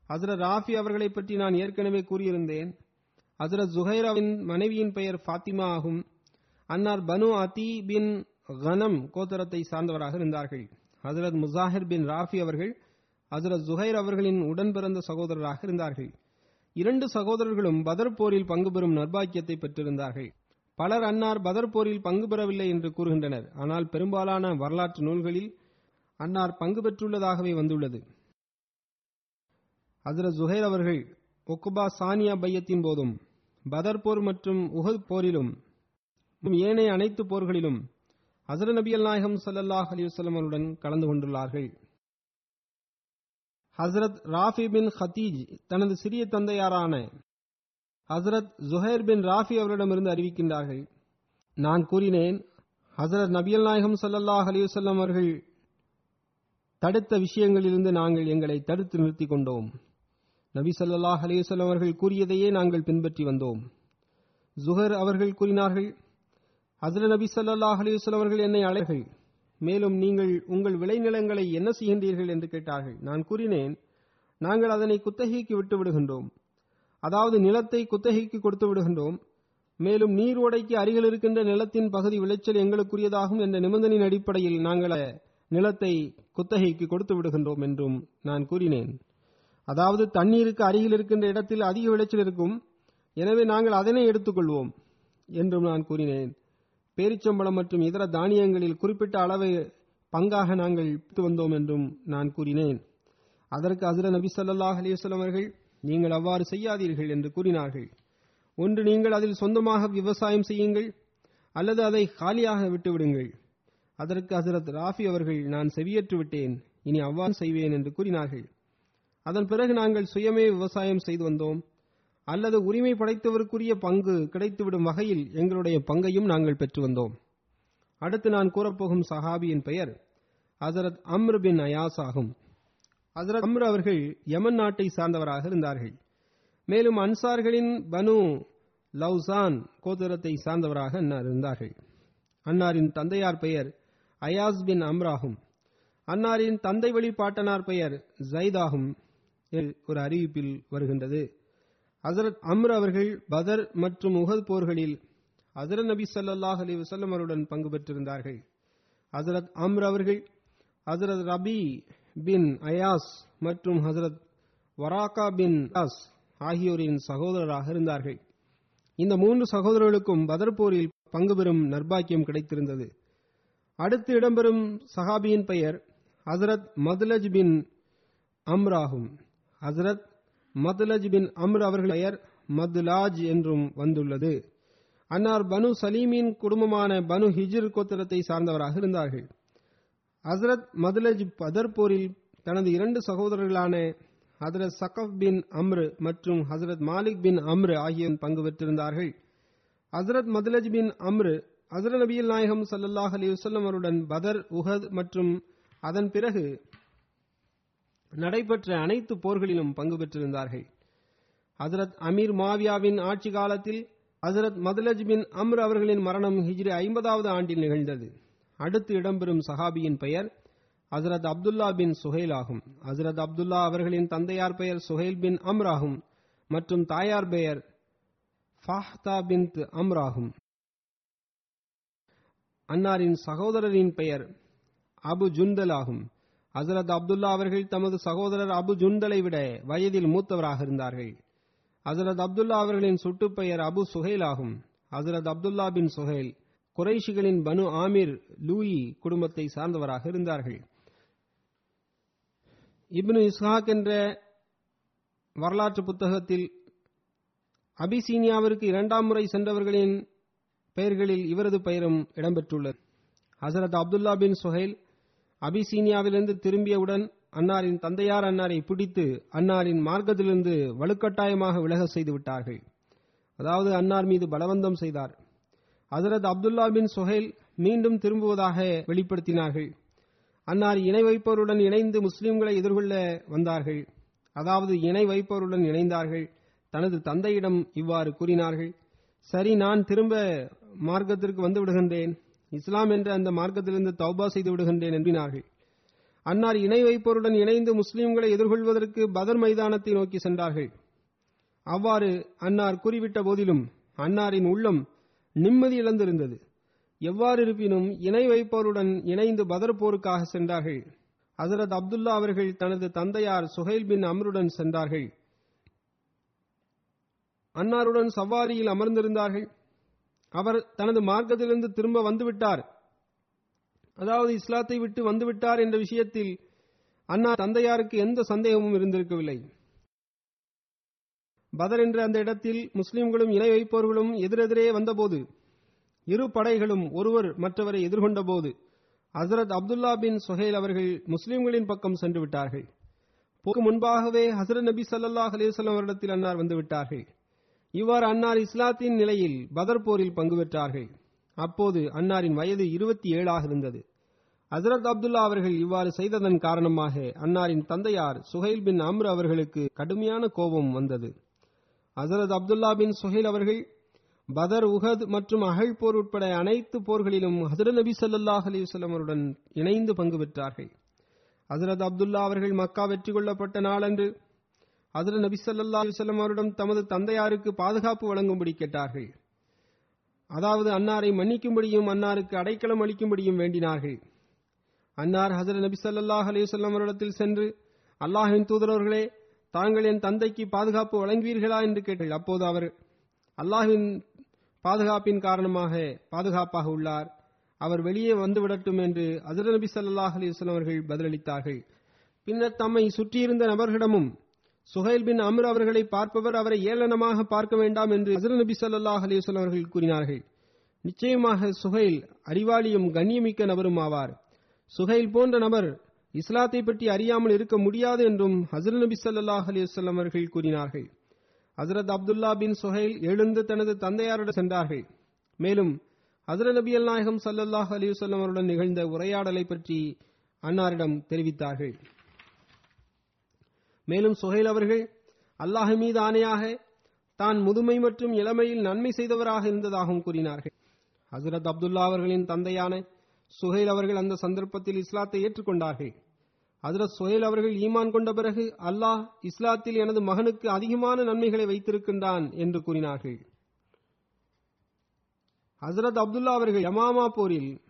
ஹசரத் ராஃபி அவர்களை பற்றி நான் ஏற்கனவே கூறியிருந்தேன். ஹசரத் ஜுஹைராவின் மனைவியின் பெயர் ஃபாத்திமா ஆகும். அன்னார் பனு அதி பின் கனம் கோத்தரத்தை சார்ந்தவராக இருந்தார்கள். ஹசரத் முசாஹிர் பின் ராஃபி அவர்கள் ஹசரத் ஜுஹைர் அவர்களின் உடன் பிறந்த சகோதரராக இருந்தார்கள். இரண்டு சகோதரர்களும் பதர் போரில் பங்கு பெறும் நர்பாக்கியத்தை பெற்றிருந்தார்கள். பலர் அன்னார் பதர் போரில் பங்கு பெறவில்லை என்று கூறுகின்றனர். ஆனால் பெரும்பாலான வரலாற்று நூல்களில் அன்னார் பங்கு பெற்றுள்ளதாகவே வந்துள்ளது. ஹசரத் ஜுஹைர் அவர்கள் ஒக்குபா சானியா பையத்தின் போதும் பதர் போர் மற்றும் உஹத் போரிலும் ஏனைய அனைத்து போர்களிலும் ஹசரத் நபி அல் நாயகம் சல்லாஹ் அலிவசல்லம் அவருடன் கலந்து கொண்டுள்ளார்கள். ஹசரத் ராஃபி பின் ஹத்தீஜ் தனது சிறிய தந்தையாரான ஹசரத் ஜுஹைர் பின் ராஃபி அவரிடமிருந்து அறிவிக்கின்றார்கள். நான் கூறினேன் ஹசரத் நபியல் நாயகம் சல்லல்லாஹ் அலிவசல்லம் அவர்கள் தடுத்த விஷயங்களிலிருந்து நாங்கள் எங்களை தடுத்து நிறுத்திக் கொண்டோம். நபி சல்லாஹ் அலிவசல்லம் அவர்கள் கூறியதையே நாங்கள் பின்பற்றி வந்தோம். ஜுஹர் அவர்கள் கூறினார்கள் ஹசரத் நபி சல்லாஹ் அலிவசல்லம் அவர்கள் என்னை அழைகள் மேலும் நீங்கள் உங்கள் விளைநிலங்களை என்ன செய்கின்றீர்கள்? என்று கேட்டார்கள். நான் கூறினேன் நாங்கள் அதனை குத்தகைக்கு விட்டு விடுகின்றோம். அதாவது நிலத்தை குத்தகைக்கு கொடுத்து விடுகின்றோம். மேலும் நீர் ஓடைக்கு அருகில் இருக்கின்ற நிலத்தின் பகுதி விளைச்சல் எங்களுக்குரியதாகும் என்ற நிபந்தனையின் அடிப்படையில் நாங்கள் நிலத்தை குத்தகைக்கு கொடுத்து விடுகின்றோம் என்றும் நான் கூறினேன். அதாவது தண்ணீருக்கு அருகில் இருக்கின்ற இடத்தில் அதிக விளைச்சல் இருக்கும். எனவே நாங்கள் அதனை எடுத்துக்கொள்வோம் என்றும் நான் கூறினேன். பேரிச்சம்பழம் மற்றும் இதர தானியங்களில் குறிப்பிட்ட அளவை பங்காக நாங்கள் வந்தோம் என்றும் நான் கூறினேன். அதற்கு அசுர நபி சல்லாஹ் அலைஹி அவர்கள் நீங்கள் அவ்வாறு செய்யாதீர்கள் என்று கூறினார்கள். ஒன்று நீங்கள் அதில் சொந்தமாக விவசாயம் செய்யுங்கள் அல்லது அதை காலியாக விட்டுவிடுங்கள். அதற்கு ஹசரத் ராஃபி அவர்கள் நான் செவியேற்று விட்டேன் இனி அவ்வாறு செய்வேன் என்று கூறினார்கள். அதன் பிறகு நாங்கள் சுயமே விவசாயம் செய்து வந்தோம். அல்லது உரிமை படைத்தவருக்குரிய பங்கு கிடைத்துவிடும் வகையில் எங்களுடைய பங்கையும் நாங்கள் பெற்று வந்தோம். அடுத்து நான் கூறப்போகும் சஹாபியின் பெயர் ஹசரத் அம்ருபின் அயாஸ் ஆகும். ஹசரத் அம்ர் அவர்கள் யமன் நாட்டை சார்ந்தவராக இருந்தார்கள். மேலும் அன்சார்களின் பனு லவ்சான் கோத்திரத்தை சார்ந்தவராக அன்னார் இருந்தார்கள். அன்னாரின் தந்தையார் பெயர் அயாஸ் பின் அம்ராகும் அன்னாரின் தந்தை வழி பாட்டனார் பெயர் ஜைதாகும் ஒரு அறிவிப்பில் வருகின்றது. ஹசரத் அம்ர் அவர்கள் பதர் மற்றும் உஹத் போர்களில் ஹசரத் நபி சல்லாஹ் அலி வசல்லம் அவருடன் பங்கு பெற்றிருந்தார்கள். ஹசரத் அம்ர் அவர்கள் ஹசரத் ரபி பின் அயாஸ் மற்றும் ஹசரத் வராக்கா பின் அஸ் ஆகியோரின் சகோதரராக இருந்தார்கள். இந்த மூன்று சகோதரர்களுக்கும் பதர்போரில் பங்கு பெறும் நர்பாக்கியம் கிடைத்திருந்தது. அடுத்து இடம்பெறும் சஹாபியின் பெயர் ஹசரத் மதுலஜ் பின் அம்ர் ஆகும். ஹசரத் மதுலஜ் பின் அம்ர் அவர்கள் பெயர் மதுலாஜ் என்றும் வந்துள்ளது. அன்னார் பனு சலீமின் குடும்பமான பனு ஹிஜிர் கோத்திரத்தை சார்ந்தவராக இருந்தார்கள். ஹசரத் மதுலஜ் பதர் போரில் தனது இரண்டு சகோதரர்களான ஹசரத் சகப் பின் அம்ரு மற்றும் ஹசரத் மாலிக் பின் அம்ரு ஆகியோர் பங்கு பெற்றிருந்தார்கள். ஹசரத் மதுலஜ் பின் அம்ரு ஹசரத் நபியில் நாயகம் சல்லாஹ் அலி வல்லம் அவருடன் பதர் உஹத் மற்றும் அதன் பிறகு நடைபெற்ற அனைத்து போர்களிலும் பங்கு பெற்றிருந்தார்கள். ஹசரத் அமீர் மாவியாவின் ஆட்சி காலத்தில் ஹசரத் மதுலஜ் பின் அம்ர் அவர்களின் மரணம் ஹிஜ்ரி ஐம்பதாவது ஆண்டில் நிகழ்ந்தது. அடுத்து இடம்பெறும் சஹாபியின் பெயர் ஹசரத் அப்துல்லா பின் சுஹைல் ஆகும். ஹசரத் அப்துல்லா அவர்களின் தந்தையார் பெயர் சுஹைல் பின் அம்ராகும் மற்றும் தாயார் பெயர் ஃபாஹ்தா பின் அம்ராகும் அன்னாரின் சகோதரரின் பெயர் அபு ஜுந்தல் ஆகும். ஹசரத் அப்துல்லா அவர்கள் தமது சகோதரர் அபு ஜுந்தலை விட வயதில் மூத்தவராக இருந்தார்கள். ஹசரத் அப்துல்லா அவர்களின் சுட்டுப்பெயர் அபு சுஹைல் ஆகும். ஹசரத் அப்துல்லா பின் சுஹைல் குறைஷிகளின் பனு ஆமீர் லூயி குடும்பத்தை சார்ந்தவராக இருந்தார்கள். இப்னு இஸ்ஹாக் என்ற வரலாற்று புத்தகத்தில் அபிசீனியாவிற்கு இரண்டாம் முறை சென்றவர்களின் பெயர்களில் இவரது பெயரும் இடம்பெற்றுள்ளது. ஹசரத் அப்துல்லா பின் சுஹைல் அபிசீனியாவிலிருந்து திரும்பியவுடன் அன்னாரின் தந்தையார் அன்னாரை பிடித்து அன்னாரின் மார்க்கத்திலிருந்து வலுக்கட்டாயமாக விலக செய்து விட்டார்கள் அதாவது அன்னார் மீது பலவந்தம் செய்தார். ஹசரத் அப்துல்லா பின் சுஹைல் மீண்டும் திரும்புவதாக வெளிப்படுத்தினார்கள். அன்னார் இணை வைப்பவருடன் இணைந்து முஸ்லிம்களை எதிர்கொள்ள வந்தார்கள். அதாவது இணை வைப்பவருடன் இணைந்தார்கள். தனது தந்தையிடம் இவ்வாறு கூறினார்கள். சரி நான் திரும்ப மார்க்கத்திற்கு வந்து விடுகின்றேன். இஸ்லாம் என்ற அந்த மார்க்கத்திலிருந்து தௌபா செய்து விடுகின்றேன் என்றினார்கள். அன்னார் இணை வைப்போருடன் இணைந்து முஸ்லிம்களை எதிர்கொள்வதற்கு பதர் மைதானத்தை நோக்கி சென்றார்கள். அவ்வாறு அன்னார் கூறிவிட்ட போதிலும் அன்னாரின் உள்ளம் நிம்மதி இழந்திருந்தது. எவ்வாறு இருப்பினும் இணை வைப்போருடன் இணைந்து பதர் போருக்காக சென்றார்கள். ஹசரத் அப்துல்லா அவர்கள் தனது தந்தையார் சுஹைல் பின் அமருடன் சென்றார்கள். அன்னாருடன் சவாரியில் அமர்ந்திருந்தார்கள். அவர் தனது மார்க்கத்திலிருந்து திரும்ப வந்துவிட்டார். அதாவது இஸ்லாத்தை விட்டு வந்துவிட்டார் என்ற விஷயத்தில் அண்ணா தந்தையாருக்கு எந்த சந்தேகமும் இருந்திருக்கவில்லை. பதர் என்ற அந்த இடத்தில் முஸ்லிம்களும் இணை வைப்பவர்களும் எதிரெதிரே வந்தபோது இரு படைகளும் ஒருவர் மற்றவரை எதிர்கொண்ட போது ஹசரத் அப்துல்லா பின் சுஹேல் அவர்கள் முஸ்லிம்களின் பக்கம் சென்று விட்டார்கள். போக்கு முன்பாகவே ஹசரத் நபி சல்லாஹ் அலிவசல்லம் அவரிடத்தில் அன்னார் வந்துவிட்டார்கள் இவ்வாறு அன்னார் இஸ்லாத்தின் நிலையில் பதர் போரில் பங்கு பெற்றார்கள். அப்போது அன்னாரின் வயது இருபத்தி ஏழாக இருந்தது. ஹசரத் அப்துல்லா அவர்கள் இவ்வாறு செய்ததன் காரணமாக அன்னாரின் தந்தையார் சுஹைல் பின் அம்ரு அவர்களுக்கு கடுமையான கோபம் வந்தது. ஹசரத் அப்துல்லா பின் சுஹைல் அவர்கள் பதர் உஹத் மற்றும் அகழ் போர் உட்பட அனைத்து போர்களிலும் ஹசரத் நபி சல்லாஹ் அலிவசல்லம் அவருடன் இணைந்து பங்கு பெற்றார்கள். ஹசரத் அப்துல்லா அவர்கள் மக்கா வெற்றி கொள்ளப்பட்ட நாளன்று ஹசரத் நபி சல்லா அலிவல்லம் அவரிடம் தமது தந்தையாருக்கு பாதுகாப்பு வழங்கும்படி கேட்டார்கள். அதாவது அன்னாரை மன்னிக்கும்படியும் அன்னாருக்கு அடைக்கலம் அளிக்கும்படியும் வேண்டினார்கள். அன்னார் ஹசரத் நபி சல்லாஹ் அலைஹி அவரிடத்தில் சென்று அல்லாஹின் தூதரவர்களே தாங்கள் என் தந்தைக்கு பாதுகாப்பு வழங்குவீர்களா என்று கேட்டீர்கள் அப்போது அவர் அல்லாஹின் பாதுகாப்பின் காரணமாக பாதுகாப்பாக உள்ளார். அவர் வெளியே வந்து விடட்டும் என்று ஹசரத் நபி சல்லாஹ் அலிஸ்லாம் அவர்கள் பதிலளித்தார்கள். பின்னர் தம்மை சுற்றியிருந்த நபர்களிடமும் சுஹைல் பின் அமர் அவர்களை பார்ப்பவர் அவரை ஏளனமாக பார்க்க வேண்டாம் என்று ஹசரத் நபி சல்லாஹ் அலிஸ்லாம் அவர்கள் கூறினார்கள். நிச்சயமாக சுஹைல் அறிவாளியும் கண்ணியமிக்க நபரும் ஆவார் சுஹைல் போன்ற நபர் இஸ்லாத்தை பற்றி அறியாமல் இருக்க முடியாது என்றும் ஹசரத் நபி சல்லாஹ் அலிவசல்லம் அவர்கள் கூறினார்கள். ஹசரத் அப்துல்லா பின் சுஹைல் எழுந்து தனது தந்தையாருடன் சென்றார்கள். மேலும் ஹசரத் நபி அல் நாயகம் சல்லாஹ் அலிவசல்லம் அவருடன் நிகழ்ந்த உரையாடலை பற்றி அன்னாரிடம் தெரிவித்தார்கள். மேலும் சுஹைல் அவர்கள் அல்லாஹ் மீது ஆணையாக தான் முதுமை மற்றும் இளமையில் நன்மை செய்தவராக இருந்ததாகவும் கூறினார்கள். ஹசரத் அப்துல்லா அவர்களின் தந்தையான சுஹைல் அவர்கள் அந்த சந்தர்ப்பத்தில் இஸ்லாத்தை ஏற்றுக்கொண்டார்கள். ஹசரத் சுஹைல் அவர்கள் ஈமான் கொண்ட பிறகு அல்லாஹ் இஸ்லாத்தில் எனது மகனுக்கு அதிகமான நன்மைகளை வைத்திருக்கின்றான் என்று கூறினார்கள். ஹசரத் அப்துல்லா அவர்கள் யமாமா போரில்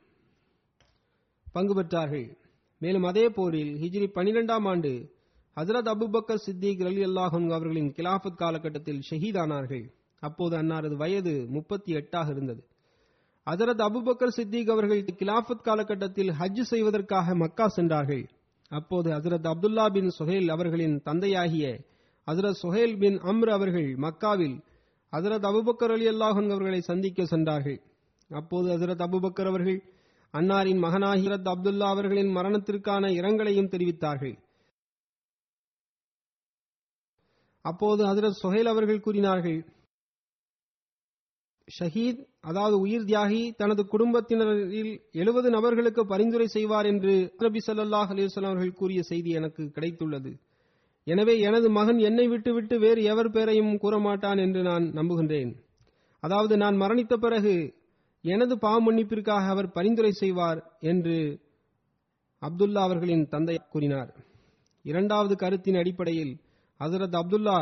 பங்கு பெற்றார்கள். மேலும் அதே போரில் ஹிஜ்ரி பனிரெண்டாம் ஆண்டு ஹசரத் அபுபக்கர் சித்திக் அலி அல்லாஹன் அவர்களின் கிலாஃபத் காலகட்டத்தில் ஷஹீதானார்கள். அப்போது அன்னாரது வயது முப்பத்தி எட்டாக இருந்தது. அதரத் அபுபக்கர் சித்திக் அவர்கள் கிலாஃபத் காலகட்டத்தில் ஹஜ் செய்வதற்காக மக்கா சென்றார்கள். அப்போது ஹசரத் அப்துல்லா பின் சுஹேல் அவர்களின் தந்தையாகிய ஹசரத் சுஹேல் பின் அம்ர் அவர்கள் மக்காவில் ஹசரத் அபுபக்கர் அலி அல்லாஹன் அவர்களை சந்திக்க சென்றார்கள். அப்போது ஹசரத் அபுபக்கர் அவர்கள் அன்னாரின் மகனாகி அப்துல்லா அவர்களின் மரணத்திற்கான இரங்கலையும் தெரிவித்தார்கள். அப்போது ஹசரத் சுஹேல் அவர்கள் கூறினார்கள் ஷஹீத் அதாவது உயிர் தியாகி தனது குடும்பத்தினரில் எழுபது நபர்களுக்கு பரிந்துரை செய்வார் என்று நபி சல்லாஹ் அலைஹி அவர்கள் கூறிய செய்தி எனக்கு கிடைத்துள்ளது. எனவே எனது மகன் என்னை விட்டுவிட்டு வேறு எவர் பேரையும் கூறமாட்டான் என்று நான் நம்புகின்றேன். அதாவது நான் மரணித்த பிறகு எனது பாவ மன்னிப்பிற்காக அவர் பரிந்துரை செய்வார் என்று அப்துல்லா அவர்களின் தந்தை கூறினார். இரண்டாவது கருத்தின் அடிப்படையில் ஹசரத் அப்துல்லா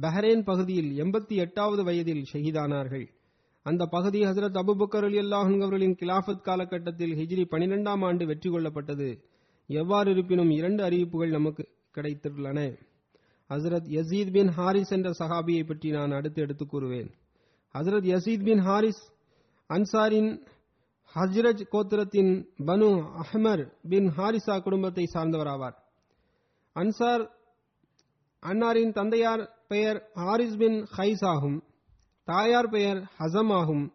பஹ்ரேன் பகுதியில் எண்பத்தி எட்டாவது வயதில் ஷஹீதானார்கள். அந்த பகுதி ஹசரத் அபுபக்கர் அலி அல்லாஹன் அவர்களின் கிலாஃபத் காலகட்டத்தில் ஹிஜ்ரி பனிரெண்டாம் ஆண்டு வெற்றி கொள்ளப்பட்டது. எவ்வாறு இருப்பினும் இரண்டு அறிவிப்புகள் நமக்கு கிடைத்துள்ளன. ஹசரத் யசீத் பின் ஹாரிஸ் என்ற சஹாபியை பற்றி நான் அடுத்து எடுத்துக் கூறுவேன். ஹசரத் யசீத் பின் ஹாரிஸ் அன்சாரின் ஹஜ்ரஜ் கோத்திரத்தின் பனு அஹ்மர் பின் ஹாரிசா குடும்பத்தை சார்ந்தவராவார். அன்சார் அன்னாரின் தந்தையார் பெயர் ஹாரிஸ் பின் ஹைஸ் ஆகும். தாயார் பெயர் ஹசம் ஆகும்.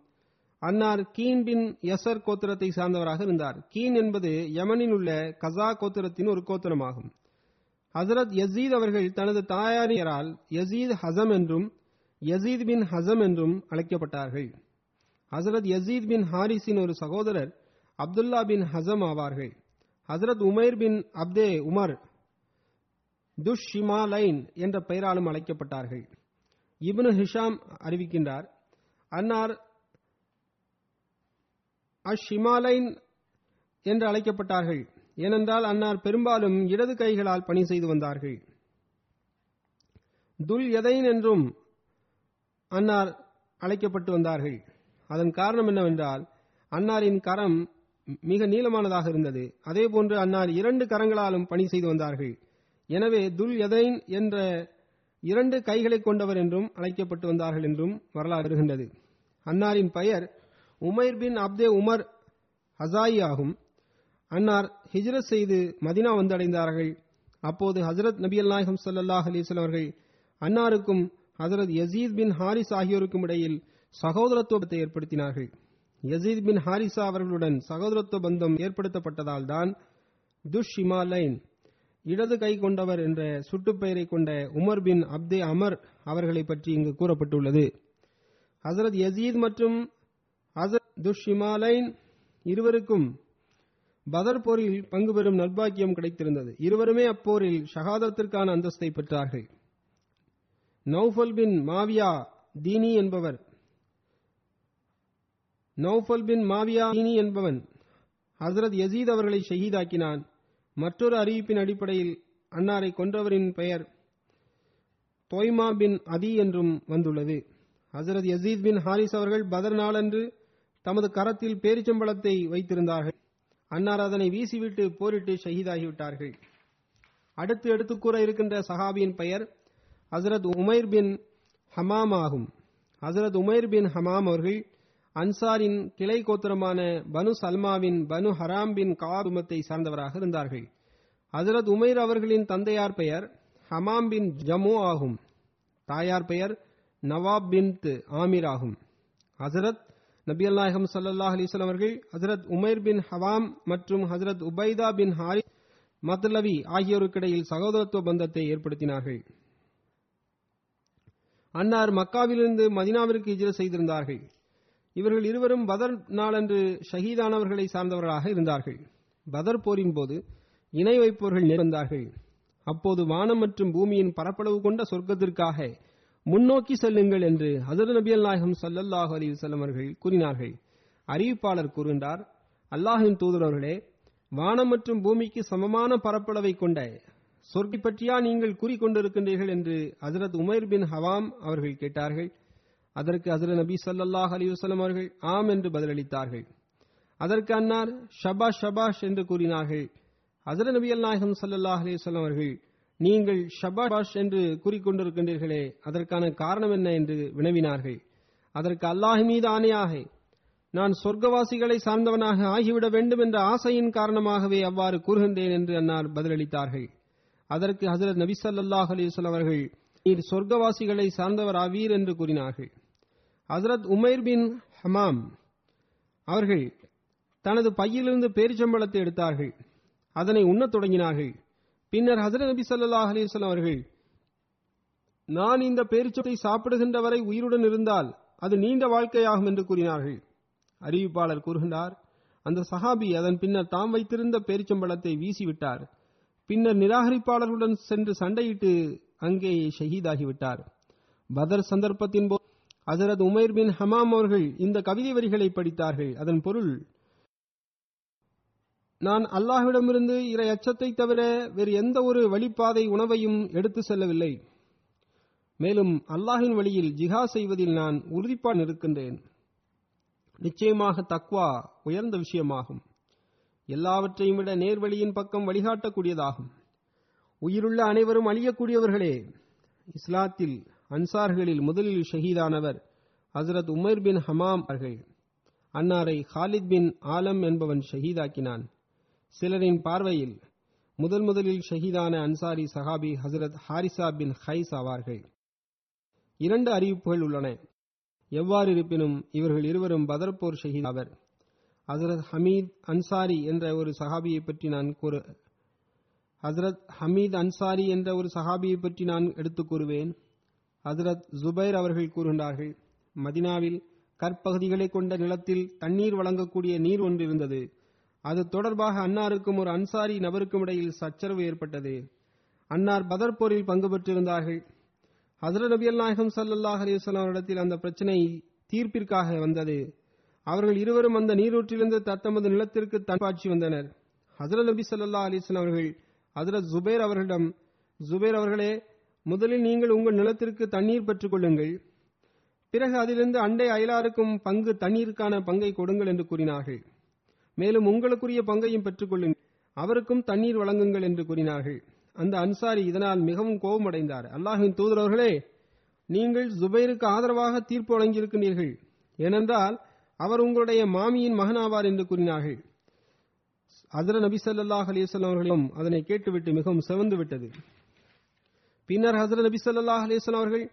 அன்னார் கீன் பின் யசர் கோத்திரத்தை சார்ந்தவராக இருந்தார். கீன் என்பது யமனில் உள்ள கசா கோத்திரத்தின் ஒரு கோத்திரமாகும். ஹசரத் யசீத் அவர்கள் தனது தாயாரியரால் யசீத் ஹசம் என்றும் யசீத் பின் ஹசம் என்றும் அழைக்கப்பட்டார்கள். ஹசரத் யசீத் பின் ஹாரிஸின் ஒரு சகோதரர் அப்துல்லா பின் ஹசம் ஆவார்கள். ஹசரத் உமைர் பின் அப்தே உமர் துஷ்ஷிமாலைன் என்ற பெயராலும் அழைக்கப்பட்டார்கள். இப்னு ஹிஷாம் அறிவிக்கின்றார் அன்னார் அஷிமாலைன் என்று அழைக்கப்பட்டார்கள். ஏனென்றால் அன்னார் பெரும்பாலும் இடது கைகளால் பணி செய்து வந்தார்கள். துல் எதைன் என்றும் அன்னார் அழைக்கப்பட்டு வந்தார்கள். அதன் காரணம் என்னவென்றால் அன்னாரின் கரம் மிக நீளமானதாக இருந்தது. அதேபோன்று அன்னார் இரண்டு கரங்களாலும் பணி செய்து வந்தார்கள். எனவே துல் எதைன் என்ற இரண்டு கைகளை கொண்டவர் என்றும் அழைக்கப்பட்டு வந்தார்கள் என்றும் வரலாறு வருகின்றது. அன்னாரின் பெயர் உமைர் பின் அப்தே உமர் ஹசாயி ஆகும். அன்னார் ஹிஜ்ரத் செய்து மதினா வந்தடைந்தார்கள். அப்போது ஹசரத் நபி நாயகம் சல்லாஹ் அலிஸ்வல் அவர்கள் அன்னாருக்கும் ஹசரத் யசீத் பின் ஹாரிஸ் ஆகியோருக்கும் இடையில் சகோதரத்துவத்தை ஏற்படுத்தினார்கள். யசீத் பின் ஹாரிசா அவர்களுடன் சகோதரத்துவ பந்தம் ஏற்படுத்தப்பட்டதால் தான் துஷ்ஷிமாலைன் இடது கை கொண்டவர் என்ற சுட்டுப்பெயரை கொண்ட உமர் பின் அப்தே அமர் அவர்களை பற்றி இங்கு கூறப்பட்டுள்ளது. ஹசரத் யசீத் மற்றும் ஹசரத் துஷிமாலைன் இருவருக்கும் பதர் போரில் பங்கு பெறும் நல்பாக்கியம் கிடைத்திருந்தது. இருவருமே அப்போரில் ஷஹாதத்திற்கான அந்தஸ்தை பெற்றார்கள். நௌஃபல் பின் மாவியா தீனி என்பவர். நௌஃபல் பின் மாவியா தீனி என்பவன் ஹசரத் யசீத் அவர்களை ஷஹீதாக்கினான். மற்றொரு அறிவிப்பின் அடிப்படையில் அன்னாரை கொன்றவரின் பெயர் தொய்மா பின் அதி என்றும் வந்துள்ளது. ஹசரத் யசீத் பின் ஹாரிஸ் அவர்கள் பதர் நாளன்று தமது கரத்தில் பேரிச்சம்பளத்தை வைத்திருந்தார்கள். அன்னார் அதனை வீசிவிட்டு போரிட்டு ஷஹீதாகிவிட்டார்கள். அடுத்து எடுத்துக் கூற இருக்கின்ற சஹாபியின் பெயர் ஹசரத் உமைர் பின் ஹமாம் ஆகும். ஹசரத் உமைர் பின் ஹமாம் அவர்கள் அன்சாரின் கிளை கோத்திரமான பனு சல்மாவின் பனு ஹராம் பின் காருமத்தை சார்ந்தவராக இருந்தார்கள். ஹசரத் உமைர் அவர்களின் தந்தையார் பெயர் ஹமாம் பின் ஜமு ஆகும். தாயார் பெயர் நவாப் பின் ஆமீர் ஆகும். ஹசரத் நபி அல்நாயகம் சல்லாஹ் அலிஸ்லாம் அவர்கள் ஹசரத் உமைர் பின் ஹவாம் மற்றும் ஹசரத் உபைதா பின் ஹாரி மத்லவி ஆகியோருக்கிடையில் சகோதரத்துவ பந்தத்தை ஏற்படுத்தினார்கள். அன்னார் மக்காவிலிருந்து மதினாவிற்கு இஜர செய்திருந்தார்கள். இவர்கள் இருவரும் பதர் நாளன்று ஷஹீதானவர்களை சார்ந்தவர்களாக இருந்தார்கள். பதர் போரின் போது இணை வைப்பவர்கள் நேர்ந்தார்கள் அப்போது வானம் மற்றும் பூமியின் பரப்பளவு கொண்ட சொர்க்கத்திற்காக முன்னோக்கி செல்லுங்கள் என்று ஹசரத் நபி நாயகம் சல்லல்லாஹு அலி அவர்கள் கூறினார்கள். அறிவிப்பாளர் கூறுகின்றார் அல்லாஹின் தூதரவர்களே வானம் மற்றும் பூமிக்கு சமமான பரப்பளவை கொண்ட சொர்க்கை பற்றியா நீங்கள் கூறிக்கொண்டிருக்கின்றீர்கள்? என்று ஹசரத் உமைர் பின் ஹவாம் அவர்கள் கேட்டார்கள். அதற்கு ஹசரத் நபி சல்லாஹ் அலி வசலம் அவர்கள் ஆம் என்று பதிலளித்தார்கள். அதற்கு அன்னார் ஷபாஷ் ஷபாஷ் என்று கூறினார்கள். ஹசரத் நபி அல் நாயகம் சல்லாஹ் அலி வல்லம் அவர்கள் நீங்கள் ஷபாஷ் என்று கூறிக்கொண்டிருக்கின்றீர்களே அதற்கான காரணம் என்ன? என்று வினவினார்கள். அதற்கு அல்லாஹ் மீது ஆணையாக நான் சொர்க்கவாசிகளை சார்ந்தவனாக ஆகிவிட வேண்டும் என்ற ஆசையின் காரணமாகவே அவ்வாறு கூறுகின்றேன் என்று அன்னார் பதிலளித்தார்கள். அதற்கு ஹசரத் நபிசல்லாஹ் அலிசல் அவர்கள் நீர் சொர்க்கவாசிகளை சார்ந்தவர் ஆவீர் என்று கூறினார்கள். ஹசரத் உமைர் பின் ஹமாம். அவர்கள் தனது பையிலிருந்து பேரிச்சம்பளத்தை எடுத்தார்கள். அதனை உண்ணத் தொடங்கினார்கள். பின்னர் ஹசரத் நபி சல்லா அலிஸ்லாம் அவர்கள் நான் இந்த பேரிச்சத்தை சாப்பிடுகின்ற வரை உயிருடன் இருந்தால் அது நீண்ட வாழ்க்கையாகும் என்று கூறினார்கள். அறிவிப்பாளர் கூறுகின்றார் அந்த சஹாபி அதன் பின்னர் தாம் வைத்திருந்த பேரிச்சம்பளத்தை வீசிவிட்டார். பின்னர் நிராகரிப்பாளர்களுடன் சென்று சண்டையிட்டு அங்கேயே ஷஹீதாகிவிட்டார் பதர் சந்தர்ப்பத்தின் போது ஹசரத் உமைர் பின் ஹமாம் அவர்கள் இந்த கவிதை வரிகளை படித்தார்கள். அதன் பொருள் நான் அல்லாஹ்விடமிருந்து இறை அச்சத்தை தவிர வேறு எந்த ஒரு வழிப்பாதை உணவையும் எடுத்து செல்லவில்லை. மேலும் அல்லாஹின் வழியில் ஜிஹா செய்வதில் நான் உறுதிப்பாடு இருக்கின்றேன் நிச்சயமாக தக்வா உயர்ந்த விஷயமாகும். எல்லாவற்றையும் விட நேர்வழியின் பக்கம் வழிகாட்டக்கூடியதாகும். உயிருள்ள அனைவரும் அழியக்கூடியவர்களே இஸ்லாத்தில் அன்சார்களில் முதலில் ஷஹீதானவர் ஹசரத் உமர் பின் ஹமாம் அவர்கள். அன்னாரை ஹாலித் பின் ஆலம் என்பவன் ஷஹீதாக்கினான். சிலரின் பார்வையில் முதல் முதலில் ஷஹீதான அன்சாரி சஹாபி ஹசரத் ஹாரிசா பின் ஹைஸ் ஆவார்கள். இரண்டு அறிவிப்புகள் உள்ளன. எவ்வாறு இருப்பினும் இவர்கள் இருவரும் பதர்போர் ஷஹீத் ஆவர். ஹசரத் ஹமீத் அன்சாரி என்ற ஒரு சஹாபியை பற்றி நான் கூறு ஹசரத் ஹமீத் அன்சாரி என்ற ஒரு சஹாபியை பற்றி நான் எடுத்துக் கூறுவேன். ஹசரத் ஜுபைர் அவர்கள் கூறுகின்றார்கள் மதினாவில் கற்பகுதிகளை கொண்ட நிலத்தில் தண்ணீர் வழங்கக்கூடிய நீர் ஒன்று இருந்தது. அது தொடர்பாக அன்னாருக்கும் ஒரு அன்சாரி நபருக்கும் இடையில் சச்சரவு ஏற்பட்டது. அன்னார் பதர் போரில் பங்கு பெற்றிருந்தார்கள். ஹசரத் நபி நாயகம் சல்லாஹ் அலிவலாம் இடத்தில் அந்த பிரச்சனை தீர்ப்பிற்காக வந்தது. அவர்கள் இருவரும் அந்த நீரூற்றிலிருந்து தத்தமது நிலத்திற்கு தன்பாட்சி வந்தனர். ஹசரத் நபி சல்லா அலிஸ்லாம் அவர்கள் ஹசரத் ஜுபேர் அவர்களிடம் ஜுபேர் அவர்களே முதலில் நீங்கள் உங்கள் நிலத்திற்கு தண்ணீர் பெற்றுக் கொள்ளுங்கள் பிறகு அதிலிருந்து அண்டை அயலாருக்கும் பங்கு தண்ணீருக்கான பங்கை கொடுங்கள் என்று கூறினார்கள். மேலும் உங்களுக்குரிய பங்கையும் பெற்றுக் கொள்ளுங்கள் அவருக்கும் தண்ணீர் வழங்குங்கள் என்று கூறினார்கள். அந்த அன்சாரி இதனால் மிகவும் கோபமடைந்தார். அல்லாஹின் தூதரவர்களே நீங்கள் ஜுபைருக்கு ஆதரவாக தீர்ப்பு வழங்கியிருக்கிறீர்கள். ஏனென்றால் அவர் உங்களுடைய மாமியின் மகனாவார் என்று கூறினார்கள். அதர நபி சல்லாஹ் அலிசல்லாம் அவர்களும் அதனை கேட்டுவிட்டு மிகவும் சிவந்து விட்டது பின்னர் ஹசரத் நபி சல்லாஹ் அலிஸ்லாம் அவர்கள்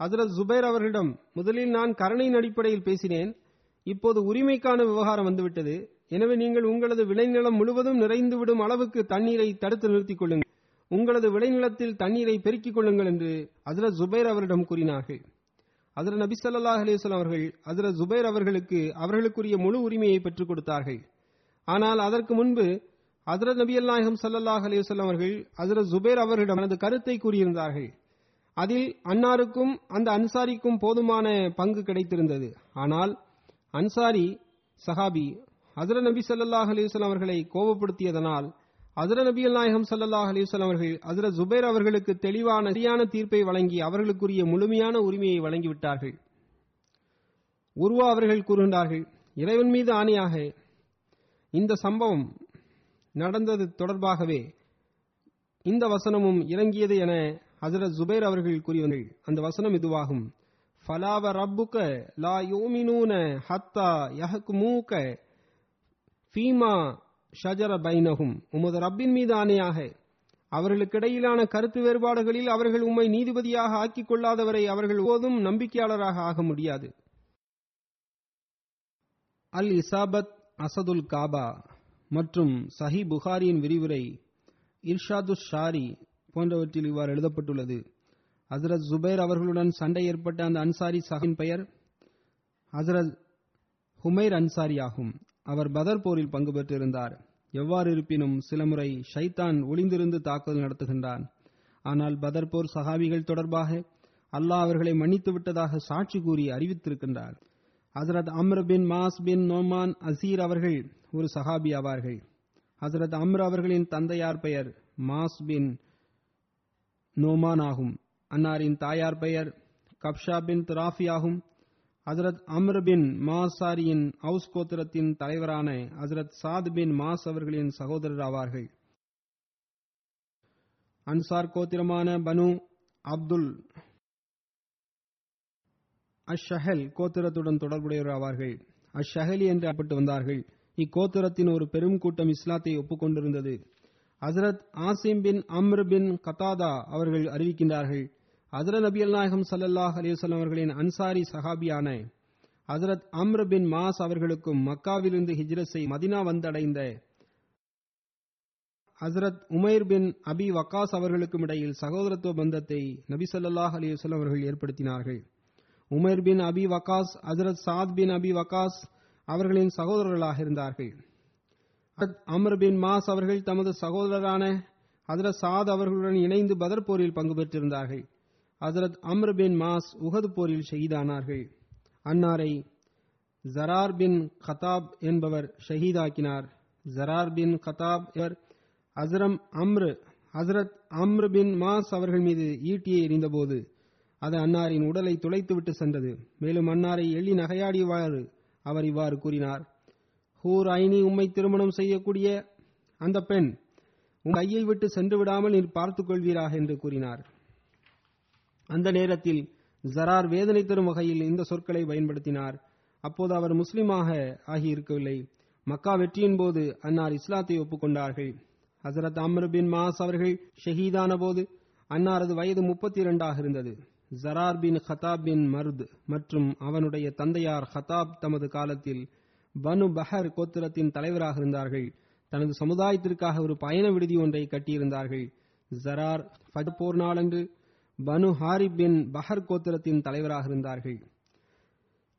ஹசரத் ஜுபைர் அவர்களிடம் முதலில் நான் கருணையின் அடிப்படையில் பேசினேன் இப்போது உரிமைக்கான விவகாரம் வந்துவிட்டது. எனவே நீங்கள் உங்களது விளைநிலம் முழுவதும் நிறைந்துவிடும் அளவுக்கு தண்ணீரை தடுத்து நிறுத்திக் கொள்ளுங்கள். உங்களது விளைநிலத்தில் தண்ணீரை பெருக்கிக் கொள்ளுங்கள் என்று ஹசரத் ஜுபைர் அவரிடம் கூறினார்கள். ஹசரத் நபி சல்லாஹ் அலிஸ்லாம் அவர்கள் ஹசரத் ஜுபைர் அவர்களுக்கு அவர்களுக்குரிய முழு உரிமையை பெற்றுக் கொடுத்தார்கள். ஆனால் அதற்கு முன்பு ஹசரத் நபி நாயகம் சல்லாஹ் அலிவல்லாம் அவர்கள் ஹசரத் ஜுபேர் அவர்களிடம் தனது கருத்தை கூறியிருந்தார்கள். அதில் அன்னாருக்கும் அந்த அன்சாரிக்கும் போதுமான பங்கு கிடைத்திருந்தது. ஆனால் அன்சாரி சஹாபி ஹசரத் நபி சல்லாஹ் அலிவல்லாம் அவர்களை கோபப்படுத்தியதனால் ஹசரத் நபி நாயகம் சல்லாஹ் அலிவல்லாம் அவர்கள் ஹசரத் ஜுபேர் அவர்களுக்கு தெளிவான சரியான தீர்ப்பை வழங்கி அவர்களுக்குரிய முழுமையான உரிமையை வழங்கிவிட்டார்கள். உருவா அவர்கள் கூறுகின்றார்கள் இறைவன் மீது ஆணையாக இந்த சம்பவம் நடந்தது தொடர்பாகவே இந்த வசனமும் இறங்கியது என ஹசரத் ஜுபைர் அவர்கள் கூறியவர்கள். அந்த வசனம் இதுவாகும். ஃபலாவ ரப்புக லா யோமினூன ஹத்தா யஹ்குமூக ஃபீமா ஷஜர பைனகும் உமது ரப்பின் மீது ஆணையாக அவர்களுக்கிடையிலான கருத்து வேறுபாடுகளில் அவர்கள் உம்மை நீதிபதியாக ஆக்கிக் கொள்ளாதவரை அவர்கள் போதும் நம்பிக்கையாளராக ஆக முடியாது. அல் இசாபத் அசதுல் காபா. மற்றும் சஹி புகாரியின் விரிவுரை இர்ஷாது ஷாரி போன்றவற்றில் இவ்வாறு எழுதப்பட்டுள்ளது. ஹசரத் ஜுபைர் அவர்களுடன் சண்டை ஏற்பட்ட அந்த அன்சாரி சஹின் பெயர் ஹசரத் ஹுமைர் அன்சாரி ஆகும். அவர் பதர் போரில் பங்கு பெற்றிருந்தார். எவ்வாறு இருப்பினும் சில முறை ஷைத்தான் ஒளிந்திருந்து தாக்குதல் நடத்துகின்றான். ஆனால் பதர் போர் சஹாபிகள் தொடர்பாக அல்லாஹ் அவர்களை மன்னித்து விட்டதாக சாட்சி கூறி அறிவித்திருக்கின்றார். ஹசரத் அம்ர் பின் மாஸ் பின் நோமான் அசீர் அவர்கள் ஒரு சஹாபி ஆவார்கள். ஹசரத் அம்ர் அவர்களின் தந்தையார் பெயர் மாஸ் பின் நோமான் ஆகும். அன்னாரின் தாயார் பெயர் கப்ஷா பின் துராஃபி ஆகும். ஹசரத் அம்ர் பின் மாசாரியின் ஹவுஸ் கோத்திரத்தின் தலைவரான ஹசரத் சாத் பின் மாஸ் அவர்களின் சகோதரர் ஆவார்கள். அன்சார் கோத்திரமான பனு அப்துல் அஷ்ஷஹல் கோத்திரத்துடன் தொடர்புடையவர் ஆவார்கள் அஷ்ஷஹலி என்று அப்பட்டு வந்தார்கள். இக்கோத்திரத்தின் ஒரு பெரும் கூட்டம் இஸ்லாத்தை ஒப்புக்கொண்டிருந்தது. ஹசரத் ஆசிம் பின் அம்ர் பின் கதாதா அவர்கள் அறிவிக்கின்றார்கள். ஹசரத் நபி நாயகம் சல்லல்லாஹ் அலிவசல்லாம் அவர்களின் அன்சாரி சஹாபியான ஹசரத் அம்ர் பின் மாஸ் அவர்களுக்கும் மக்காவிலிருந்து ஹிஜ்ரத் செய் மதினா வந்தடைந்த ஹசரத் உமைர் பின் அபி வக்காஸ் அவர்களுக்கும் இடையில் சகோதரத்துவ பந்தத்தை நபி சொல்லாஹ் அலைஹி அவர்கள் ஏற்படுத்தினார்கள். உமர் பின் அபி வக்காஸ் ஹசரத் சாத் பின் அபி வக்காஸ் அவர்களின் சகோதரர்களாக இருந்தார்கள். அமர் பின் மாஸ் அவர்கள் தமது சகோதரரான ஹசரத் சாத் அவர்களுடன் இணைந்து பதர் போரில் பங்கு பெற்றிருந்தார்கள். ஹசரத் அம்ர் பின் மாஸ் உகது போரில் ஷஹீதானார்கள். அன்னாரை ஜரார் பின் கதாப் என்பவர் ஷஹீதாக்கினார். ஜரார் பின் கதாப் இவர் ஹசரம் அம்ரு ஹசரத் அம்ரு பின் மாஸ் அவர்கள் மீது ஈட்டியை எறிந்தபோது அது அன்னாரின் உடலை துளைத்துவிட்டு சென்றது. மேலும் அன்னாரை எள்ளி நகையாடியவாறு அவர் இவ்வாறு கூறினார். ஹூர் ஐனி உம்மை திருமணம் செய்யக்கூடிய அந்த பெண் உம் கையை விட்டு சென்று விடாமல் நீர் பார்த்துக் கொள்வீராக என்று கூறினார். அந்த நேரத்தில் ஜரார் வேதனை தரும் வகையில் இந்த சொற்களை பயன்படுத்தினார். அப்போது அவர் முஸ்லிமாக ஆகியிருக்கவில்லை. மக்கா வெற்றியின் போது அன்னார் இஸ்லாத்தை ஒப்புக்கொண்டார்கள். ஹசரத் அம்ர் பின் மாஸ் அவர்கள் ஷஹீதான போது அன்னாரது வயது முப்பத்தி இரண்டாக இருந்தது. ஜரார் பின் ஹதாப் பின் மர்த் மற்றும் அவனுடைய தந்தையார் ஹதாப் தமது காலத்தில் பனு பஹர் கோத்திரத்தின் தலைவராக இருந்தார்கள். தனது சமுதாயத்திற்காக ஒரு பயண விடுதி ஒன்றை கட்டியிருந்தார்கள். ஜரார் ஃபஜ் போர் நாளன்று பனு ஹாரிப் பின் பஹர் கோத்திரத்தின் தலைவராக இருந்தார்கள்.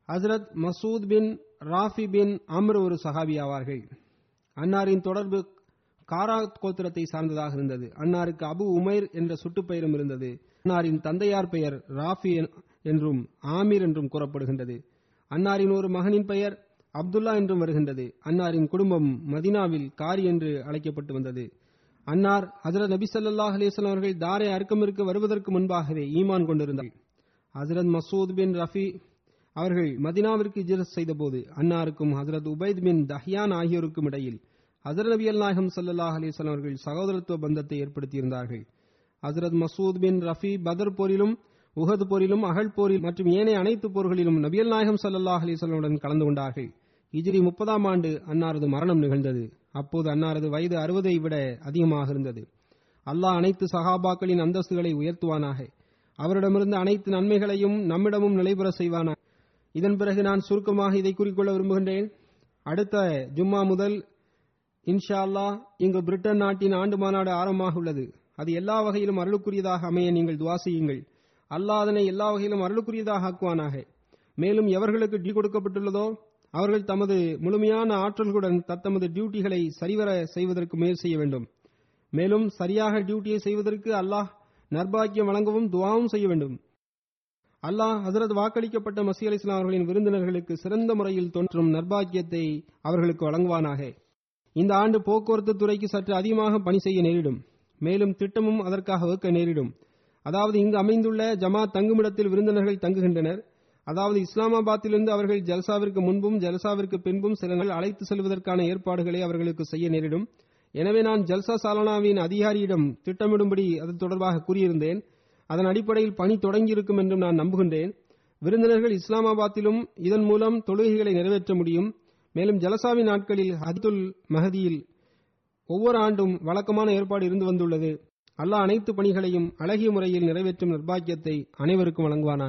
ஹசரத் மசூத் பின் ராஃபி பின் அம்ர் ஒரு சஹாபி ஆவார்கள். அன்னாரின் தொடர்பு காரா கோத்திரத்தை சார்ந்ததாக இருந்தது. அன்னாருக்கு அபு உமைர் என்ற சுட்டுப்பெயரும் இருந்தது. அன்னாரின் தந்தையார் பெயர் ராஃபி என்றும் ஆமீர் என்றும் கூறப்படுகின்றது. அன்னாரின் ஒரு மகனின் பெயர் அப்துல்லா என்றும் வருகின்றது. அன்னாரின் குடும்பம் மதினாவில் காரி என்று அழைக்கப்பட்டு வந்தது. அன்னார் ஹசரத் நபி சல்லாஹ் அலிஸ்லாம் அவர்கள் தாரை அர்க்கமிற்கு வருவதற்கு முன்பாகவே ஈமான் கொண்டிருந்தார். ஹசரத் மசூத் பின் ரஃபி அவர்கள் மதினாவிற்கு இஜரத் செய்தபோது அன்னாருக்கும் ஹசரத் உபைத் பின் தஹ்யான் ஆகியோருக்கும் இடையில் ஹசரத் நபி அல் நாயகம் அலிஸ்லாம் அவர்கள் சகோதரத்துவ பந்தத்தை ஏற்படுத்தியிருந்தார்கள். Hazrat Masood bin Rafi Badr போரிலும் Uhud போரிலும் அகழ் போரில் மற்றும் ஏனைய அனைத்து போர்களிலும் நபியல் நாயகம் சல்லாஹ் அலிசல்லுடன் கலந்து கொண்டார்கள். இஜிரி முப்பதாம் ஆண்டு அன்னாரது மரணம் நிகழ்ந்தது. அப்போது அன்னாரது வயது அறுபதை விட அதிகமாக இருந்தது. அல்லாஹ் அனைத்து சஹாபாக்களின் அந்தஸ்துகளை உயர்த்துவானாக. அவரிடமிருந்து அனைத்து நன்மைகளையும் நம்மிடமும் நிலைபெற செய்வானாக இதன் பிறகு நான் சுருக்கமாக இதை கூறிக்கொள்ள விரும்புகின்றேன். அடுத்த ஜும்மா முதல் இன்ஷா அல்லாஹ் இங்கு பிரிட்டன் நாட்டின் ஆண்டு மாநாடு ஆரம்பமாக உள்ளது. அது எல்லா வகையிலும் அருளுக்குரியதாக அமைய நீங்கள் துவா செய்யுங்கள். அல்லாஹ் அதனை எல்லா வகையிலும் அருளுக்குரியதாக ஆக்குவானாக. மேலும் எவர்களுக்கு டி கொடுக்கப்பட்டுள்ளதோ அவர்கள் தமது முழுமையான ஆற்றல்களுடன் தத்தமது டியூட்டிகளை சரிவர செய்வதற்கு முயற்சி செய்ய வேண்டும். மேலும் சரியாக டியூட்டியை செய்வதற்கு அல்லாஹ் நர்பாக்கியம் வழங்கவும் துவாவும் செய்ய வேண்டும். அல்லாஹ் ஹசரத் வாக்களிக்கப்பட்ட மசி அலி இஸ்லாம் அவர்களின் விருந்தினர்களுக்கு சிறந்த முறையில் தோன்றும் நர்பாக்கியத்தை அவர்களுக்கு வழங்குவானாக. இந்த ஆண்டு போக்குவரத்து துறைக்கு சற்று அதிகமாக பணி செய்ய நேரிடும். மேலும் திட்டமும் அதற்காக வகுக்க நேரிடும். அதாவது இங்கு அமைந்துள்ள ஜமாத் தங்குமிடத்தில் விருந்தினர்கள் தங்குகின்றனர். அதாவது இஸ்லாமாபாத்திலிருந்து அவர்கள் ஜல்சாவிற்கு முன்பும் ஜல்சாவிற்கு பின்பும் சில நாள் அழைத்து செல்வதற்கான ஏற்பாடுகளை அவர்களுக்கு செய்ய நேரிடும். எனவே நான் ஜல்சா சாலனாவின் அதிகாரியிடம் திட்டமிடும்படி அது தொடர்பாக கூறியிருந்தேன். அதன் அடிப்படையில் பணி தொடங்கியிருக்கும் என்றும் நான் நம்புகின்றேன். விருந்தினர்கள் இஸ்லாமாபாத்திலும் இதன் மூலம் தொழுகைகளை நிறைவேற்ற முடியும். மேலும் ஜலசாவின் நாட்களில் ஹதித்துல் மஹதியில் ஒவ்வொரு ஆண்டும் வழக்கமான ஏற்பாடு இருந்து வந்துள்ளது. அல்லாஹ் அனைத்து பணிகளையும் அழகிய முறையில் நிறைவேற்றும் நிர்பாக்கியத்தை அனைவருக்கும் வழங்குவானார்